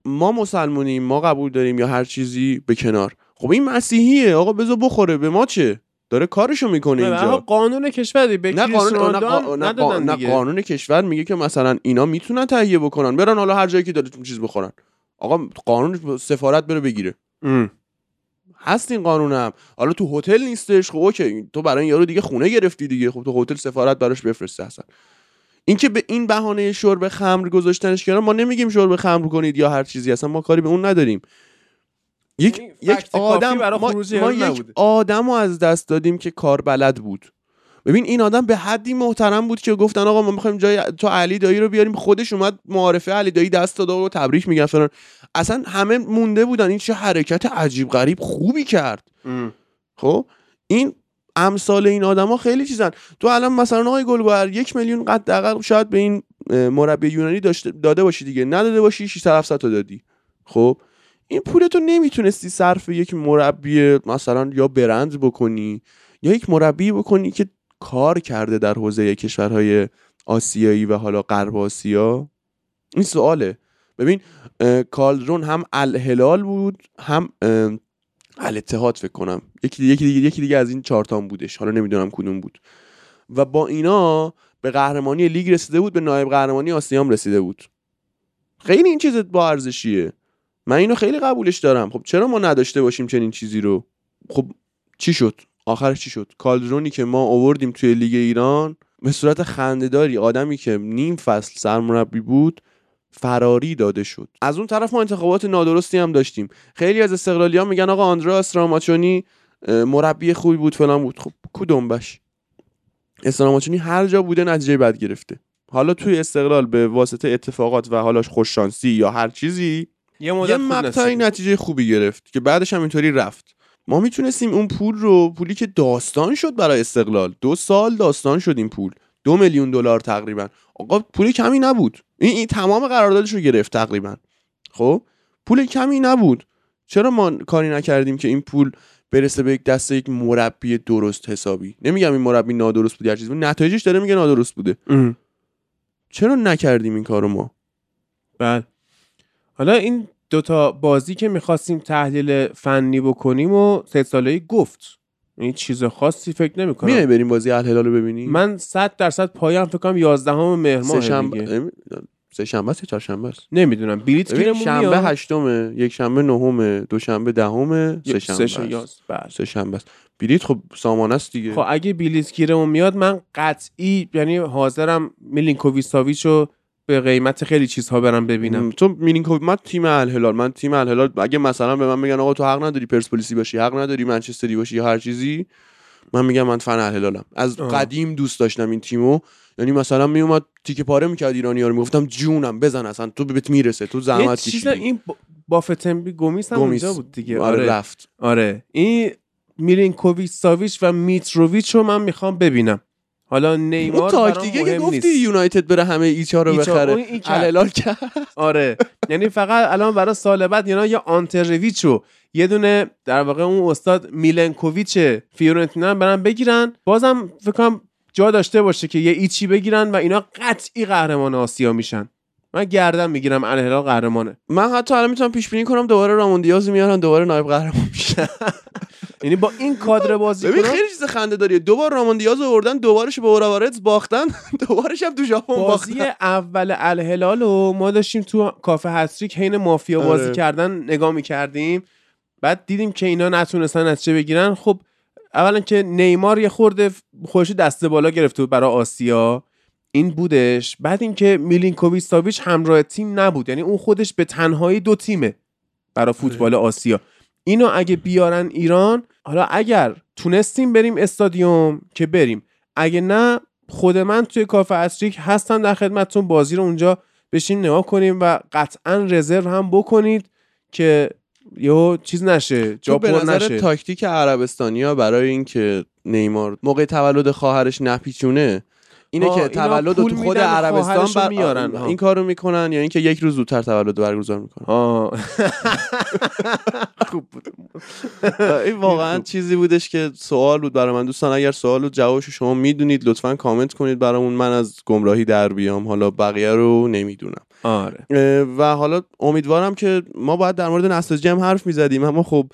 ما مسلمونیم ما قبول داریم یا هر چیزی به کنار خب این مسیحیه آقا بذار بخوره به ما چه داره کارشو می‌کنه اینجا. قانون کشوری به نه قانون نه, رونالدو قا- هم نه, قا- نه. قانون کشور میگه که مثلا اینا می‌تونن تهیه بکنن برن حالا هر جایی که داره چیز بخورن آقا قانون سفارت بره بگیره. ام. هست این قانونم حالا تو هتل نیستش. خب اوکی تو برای این یارو دیگه خونه گرفتی دیگه. خب تو هتل سفارت براش بفرسته اصلا. اینکه به این بهانه شرب خمر گذاشتنش کنار ما نمیگیم شرب خمر کنید یا هر چیزی اصلا ما کاری به اون نداریم. یک این یک آدم ما, ما یک. آدم رو از دست دادیم که کار بلد بود. ببین این آدم به حدی محترم بود که گفتن آقا ما می‌خوایم جای تو علی دایی رو بیاریم. خودش اومد معارفه علی دایی دست داد و تبریک میگن فلان. اصلا همه مونده بودن. این چه حرکت عجیب غریب خوبی کرد. خب؟ این امثال این آدما خیلی چیزن. تو الان مثلا آقای گلگهر یک میلیون قد اقل شاید به این مربی یونانی داشته داده باشی دیگه. نداده باشی 600 700 تا دادی. خب؟ این پول تو نمی‌تونستی صرف یک مربی مثلا یا برند بکنی یا یک مربی بکنی که کار کرده در حوزه کشورهای آسیایی و حالا غرب آسیا؟ این سواله. ببین کالدرون هم الهلال بود هم الاتحاد فکر کنم. یکی یکی دیگه یکی دیگه از این چهارتام بودش. حالا نمی‌دونم کدوم بود. و با اینا به قهرمانی لیگ رسیده بود به نایب قهرمانی آسیام رسیده بود. خیلی این چیز با ارزشیه. من اینو خیلی قبولش دارم. خب چرا ما نداشته باشیم چنین چیزی رو؟ خب چی شد؟ آخرش چی شد؟ کالدرونی که ما آوردیم توی لیگ ایران به صورت خندهداری آدمی که نیم فصل سرمربی بود فراری داده شد. از اون طرف ما انتخابات نادرستی هم داشتیم. خیلی از استقلالی ها میگن آقا آندرا استراماچونی اه، مربی خوبی بود فلان بود. خب کدوم بش استراماچونی هر جا بوده نتیجه بد گرفته. حالا توی استقلال به واسطه اتفاقات و حالا خوششانسی یا هر چیزی یه مدت یه مقطعی. نتیجه خوبی گرفت که بعدش هم اینطوری رفت. ما می‌تونستیم اون پول رو پولی که داستان شد برای استقلال. دو سال داستان شد این پول. دو میلیون دلار تقریبا. آقا پول کمی نبود. این, این تمام قراردادش رو گرفت تقریبا. خب؟ پول کمی نبود. چرا ما کاری نکردیم که این پول برسه به یک دسته یک مربی درست حسابی؟ نمیگم این مربی نادرست بود یا هر چیزی نتایجش داره میگه نادرست بوده. ام. چرا نکردیم این کارو ما؟ بله. حالا این دوتا بازی که می‌خواستیم تحلیل فنی بکنیم و سه ساله گفت. این چیز خاصی فکر نمی میای بریم بازی الهلال رو ببینیم؟ من صد درصد پایم فکر کنم 11 مهر سه ماه شنبه دیگه ام- سه شنبه است یا چهارشنبه است؟ نمی‌دونم. بلیت گیرمون شنبه هشتمه یک شنبه نهمه دو شنبه دهمه سه شنبه سه. بله. سه شنبه است. بلیت خب سامانه است دیگه. خب اگه بلیت گیرمون میاد من قطعی یعنی حاضرم میلینکوویچ ساویچ رو به قیمت خیلی چیزها برم ببینم. م، تو مینینکو من تیم الهلال من تیم الهلال اگه مثلا به من میگن آقا تو حق نداری پرسپولیسی باشی حق نداری منچستری باشی یا هر چیزی من میگم من فن الهلالم. از آه. قدیم دوست داشتم این تیمو. یعنی مثلا میومد تیکه پاره می‌کرد ایرانی ها رو. می‌گفتم جونم بزن اصلا تو بهت می‌رسه تو زحمت کشیدی. این با- بافتنبی گمیس هم. اونجا بود دیگه. آره آره. رفت. آره. این میلینکوویچ ساویچ و میتروویچ رو من می‌خوام ببینم. حالا نیمار اون تاکتیکه که گفتی. یونایتد بره همه ایچا رو بخره. الهلال کرد. آره. یعنی فقط الان برای سال بعد یعنی یه آنترویچ رو یه دونه در واقع اون استاد میلنکوویچ فیورنتینا برن بگیرن. بازم فکر کنم جا داشته باشه که یه ایچی بگیرن و اینا قطعی قهرمان آسیا میشن. من گردن می‌گیرم الهلال قهرمانه. من حتی الان می‌تونم پیش بینی کنم دوباره رامون دیاز میارن دوباره نایب قهرمان میشه *laughs* یعنی با این کادر بازی ببین خیلی چیز خنده داریه. دوبار رامون دیاز آوردن دوبارش به اوراوارتس باختن *laughs* دوبارش هم تو ژاپن بازی باختن. اول الهلال رو ما داشتیم تو کافه هستریک حین مافیا بازی آره. کردن نگاه می‌کردیم. بعد دیدیم که اینا نتونستن نتیجه بگیرن. خب اولا که نیمار یه خورده خودش دسته بالا گرفته بود برای آسیا. این بودش. بعد اینکه میلینکوویچ ساویچ همراه تیم نبود. یعنی اون خودش به تنهایی دو تیمه برای فوتبال آسیا. اینو اگه بیارن ایران حالا اگر تونستیم بریم استادیوم که بریم. اگه نه خود من توی کافه استریک هستم در خدمتتون. بازی رو اونجا بشین نگاه کنیم و قطعا رزرو هم بکنید که یهو چیز نشه جا تو به نظر نشه. تاکتیک عربستانیا برای اینکه نیمار موقع تولد خواهرش نپیچونه اینه که تولد تو خود عربستان بر... میارن،. این کارو می‌کنن یا اینکه یک روز زودتر تولد برگزار می‌کنن. *laughs* خوب بود. این واقعا چیزی بودش که سوال بود برای من. دوستان اگر سوال و جوابشو شما می‌دونید لطفا کامنت کنید برامون. من از گمراهی در بیام. حالا بقیه رو نمی‌دونم. آره. و حالا امیدوارم که ما باید در مورد نساجی هم حرف می‌زدیم. اما خب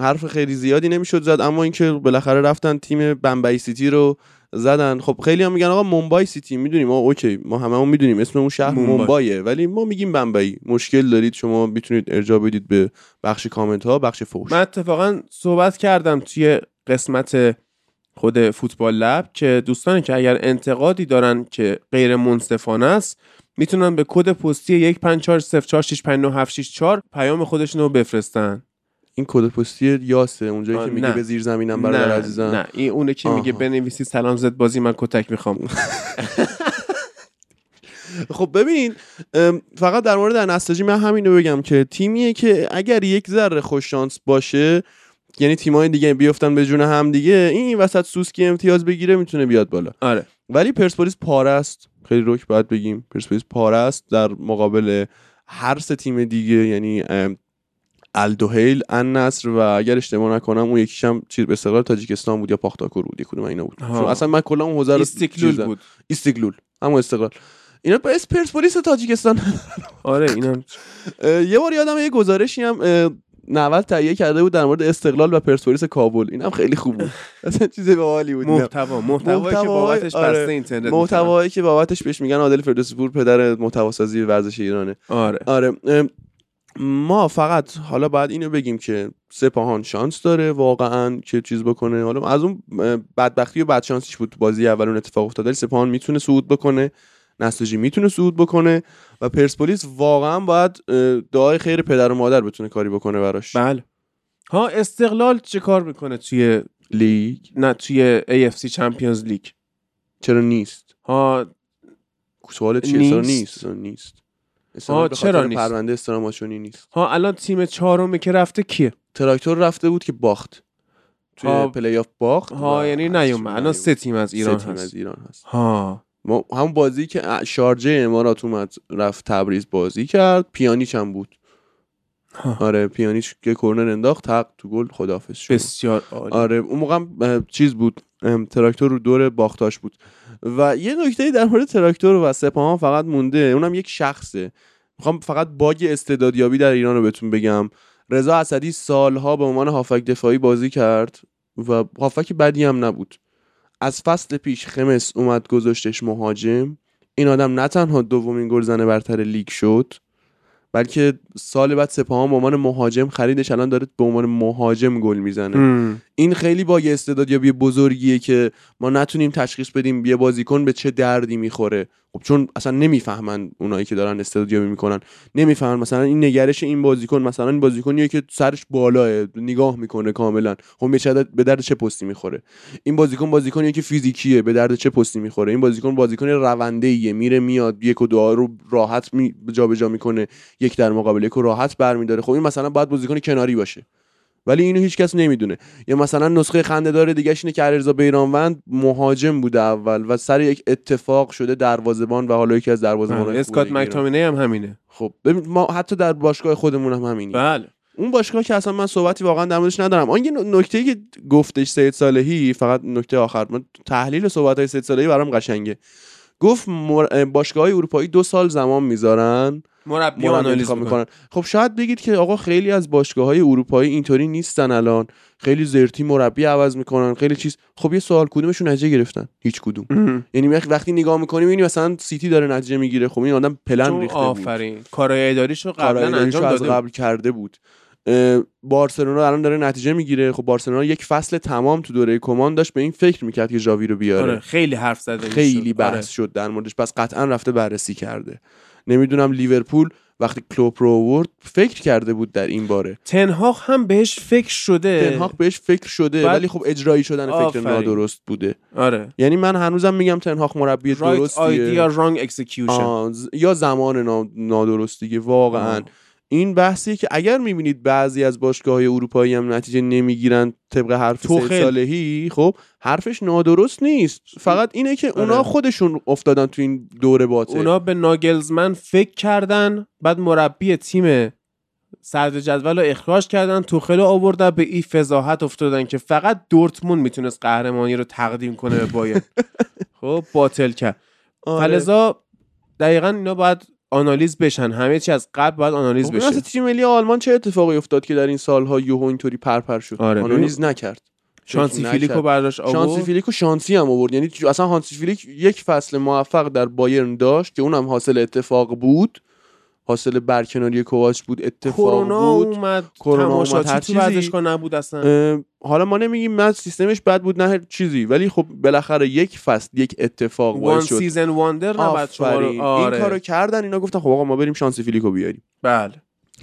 حرف خیلی زیادی نمی‌شد زد. اما اینکه بالاخره رفتن تیم بمبئی سیتی رو زدن. خب خیلی هم میگن آقا مومبای سیتی می‌دونیم. ما OK. ما همه هم می‌دونیم. اسم اون شهر. مومبایه ولی ما میگیم بمبئی مشکل دارید. شما می‌تونید ارجاع بدید به بخش کامنت ها بخش فوش. من اتفاقا صحبت کردم توی قسمت خود فوتبال لب که دوستانی که اگر انتقادی دارن که غیر منصفانه است می‌تونن به کد پستی 15404659764 پیام خودشون رو بفرستن. این کد پستی یاسه اونجایی که میگه نه. به زیر زمینم برادر عزیزم. نه. این اونه که میگه. بنویسی سلام زد بازی من کتک می‌خوام. *laughs* خب ببین فقط در مورد نساجی من همینو بگم که تیمیه که اگر یک ذره خوش شانس باشه یعنی تیمای دیگه بیفتن به جون هم دیگه این این وسط سوسکی امتیاز بگیره می‌تونه بیاد بالا. آره. ولی پرسپولیس پاره است خیلی روک باید بگیم. پرسپولیس پاره است در مقابل هر سه تیم دیگه یعنی الدوهیل النصر و اگر اشتباه نکنم اون یکیش هم چیز به استقلال تاجیکستان بود یا پاختاکور بود یک کدوم اینا بود. ها. اصلا من کلا اون حوزه رو چیزم. بود. استقلال. همون استقلال. اینا با اس پرسپولیس تاجیکستان. آره اینا یه بار یادم یه گزارشی هم اه، 90 تهیه کرده بود در مورد استقلال و پرسپولیس کابل. اینم خیلی خوب بود. *laughs* اصلا چیز باحالی بود. اینم. محتوا محتوایی که بابتش آره. بسته اینترنت. محتوایی که بابتش بهش میگن عادل فردوسی پور پدر محتواسازی ورزش ایرانه. آره. آره. ما فقط حالا باید اینو بگیم که سپاهان شانس داره واقعا که چیز بکنه. حالا از اون بدبختی و بدشانسیش بود بازی اول اون اتفاق افتاد ولی سپاهان می‌تونه صعود بکنه. نساجی می‌تونه صعود بکنه و پرسپولیس واقعا باید دعای خیر پدر و مادر بتونه کاری بکنه براش. بله. ها استقلال چه کار می‌کنه توی لیگ؟ نه توی AFC چمپیونز لیگ چرا نیست؟ ها سوال چیه؟ نیست. نیست؟ نیست؟ به چرا نیست؟ پرونده استراماچونی نیست. ها الان تیم چهارمی که رفته کیه؟ تراکتور رفته بود که باخت. توی ها. پلی آف باخت ها یعنی نیومد. الان. سه تیم از ایران سه تیم هست. از ایران هست. ها. ما همون بازی که شارجه امارات اومد رفت تبریز بازی کرد. پیانیچ هم بود. ها. آره پیانیچ که کرنر انداخت تق تو گل خدافظ شد. بسیار عالی. آره اون موقع چیز بود تراکتور رو دور باختاش بود. و یه نکته در مورد تراکتور و سپاهان فقط مونده اونم یک شخصه. می‌خوام فقط باگ استعدادیابی در ایران رو بهتون بگم. رضا اسدی سالها به عنوان هافک دفاعی بازی کرد و هافک بدی هم نبود. از فصل پیش خمس اومد گذاشتش مهاجم. این آدم نه تنها دومین گلزن برتر لیگ شد بلکه سال بعد سپاهان به عنوان مهاجم خریدش الان داره به عنوان مهاجم گل می‌زنه. این خیلی با یه استعدادیابی بزرگیه که ما نتونیم تشخیص بدیم یه بازیکن به چه دردی می‌خوره. خب چون اصلا نمی‌فهمن اونایی که دارن استعدادیابی می‌کنن. نمی‌فهمن مثلا این نگرش این بازیکن مثلا این بازیکنیه که سرش بالاه نگاه می‌کنه کاملا. خب به درد- چه پستی می‌خوره؟ این بازیکن بازیکنیه که فیزیکیه به درد چه پستی می‌خوره؟ این بازیکن بازیکن رونده ایه میره میاد یک و دو رو راحت جابجا می‌کنه یک در مقابل یک رو راحت برمیداره. خب این مثلا باید بازیکن کناری باشه. ولی اینو هیچکس نمی‌دونه. یا مثلا نسخه خندهدار دیگه اینه که علیرضا بیرانوند مهاجم بوده اول و سر یک اتفاق شده دروازه‌بان و حالا یکی از دروازه‌بان‌های بله، اسکات. مکتامینی هم همینه. خب ببین ما حتی در باشگاه خودمون هم همینی بله. اون باشگاه که اصلا من صحبتی واقعا در موردش ندارم. آن یه نکته که گفتش سید صالحی فقط نکته آخر من تحلیل صحبت های سید صالحی برام قشنگه. گفت باشگاه های اروپایی دو سال زمان می‌ذارن مربی آنالیز می‌کنن. خب شاید بگید که آقا خیلی از باشگاه های اروپایی اینطوری نیستن الان. خیلی زرتی مربی عوض می‌کنن خیلی چیز. خب یه سوال کدومشون نتیجه گرفتن؟ هیچ کدوم. یعنی وقتی- نگاه می‌کنیم می‌بینی مثلا سیتی داره نتیجه می‌گیره. خب این آدم پلن ریخته بود. آفرین. کارهای اداریشو قبلا انجام از. قبل کرده بود. بارسلونا الان داره نتیجه می‌گیره. خب بارسلونا یک فصل تمام تو دوره کمان داشت. به این فکر می‌کرد که ژاوی رو بیاره. آره خیلی حرف زده خیلی. بحث آره. شد در موردش. پس قطعا رفته بررسی کرده. نمی‌دونم لیورپول وقتی کلوپ رو آورد فکر کرده بود در این باره. تنهاق هم بهش فکر شده. تنهاق بهش فکر شده بعد- ولی خب اجرایی شدن فکر آفرین. نادرست بوده. آره. یعنی من هنوزم میگم تنهاق مربی درستیه. یا زمان نا- نادرست دیگه واقعا. آه. این بحثیه که اگر می‌بینید بعضی از باشگاه های اروپایی هم نتیجه نمی‌گیرن طبق حرف سید. صالحی خب حرفش نادرست نیست فقط اینه که اونا آره. خودشون افتادن تو این دوره باطل اونا به ناگلزمن فکر کردن بعد مربی تیم صدر جدول رو اخراج کردن توخل رو آوردن به این فضاحت افتادن که فقط دورتموند می‌تونست قهرمانی رو تقدیم کنه به بایرن *laughs* خب باطل کرد آره. فلذا دقیقا اینا باید آنالیز بشن. همه چی از قبل باید آنالیز بشه. مثلا تیم ملی آلمان چه اتفاقی افتاد که در این سالها یهو اینطوری پرپر شد؟ آره، آنالیز نکرد. هانسی فلیکو. برداشت شانسی آورد. فلیک و شانسی هم آورد. یعنی اصلا هانسی فلیک یک فصل موفق در بایرن داشت که اونم حاصل اتفاق بود. حاصل برکناری کوواچ بود اتفاق کرونا بود. اومد کرونا اومد، هر چیزی. نبود اصلا. حالا ما نمیگیم نه سیستمش بد بود نه هر چیزی. ولی خب بالاخره یک فصل یک اتفاق باعث شد. season wonder نباید شما رو. آره این کارو کردن اینا گفتن خب آقا ما بریم هانسی فلیکو بیاریم. بله.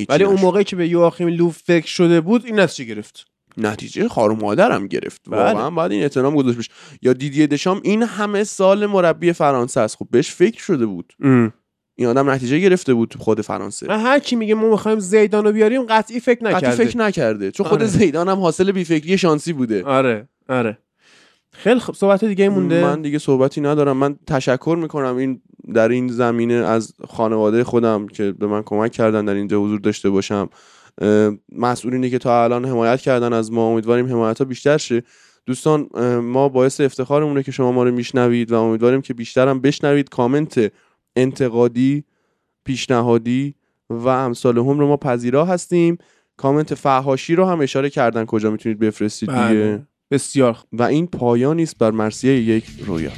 ولی اون. موقعی که به یواخیم لوف فکر شده بود این نتیجه گرفت. نتیجه خار و مادرم گرفت. بله. واقعا باید این احترام گذاشت بشه یا دیدیه دشام این همه سال مربی فرانسه است. خب بهش فکر شده بود. این آدم نتیجه گرفته بود تو خود فرانسه. و هر کی میگه ما می‌خوایم زیدان رو بیاریم قطعی فکر قطعی نکرده. فکر نکرده. چون خود آره. زیدان هم حاصل بیفکری شانسی بوده. آره آره. خیلی خب صحبت دیگه مونده؟ من دیگه صحبتی ندارم. من تشکر می‌کنم این در این زمینه از خانواده خودم که به من کمک کردن در اینجا حضور داشته باشم. مسئولینی که تا الان حمایت کردن از ما. امیدواریم حمایت ها بیشتر شه. دوستان ما باعث افتخارمونه که شما ما رو میشنوید و امیدواریم که بیشتر هم بشنوید. کامنت انتقادی پیشنهادی و امثال هم رو ما پذیرا هستیم کامنت فحاشی رو هم اشاره کردن کجا می‌تونید بفرستید دیگه بله. بسیار. و این پایانی است بر مرسیه یک رویا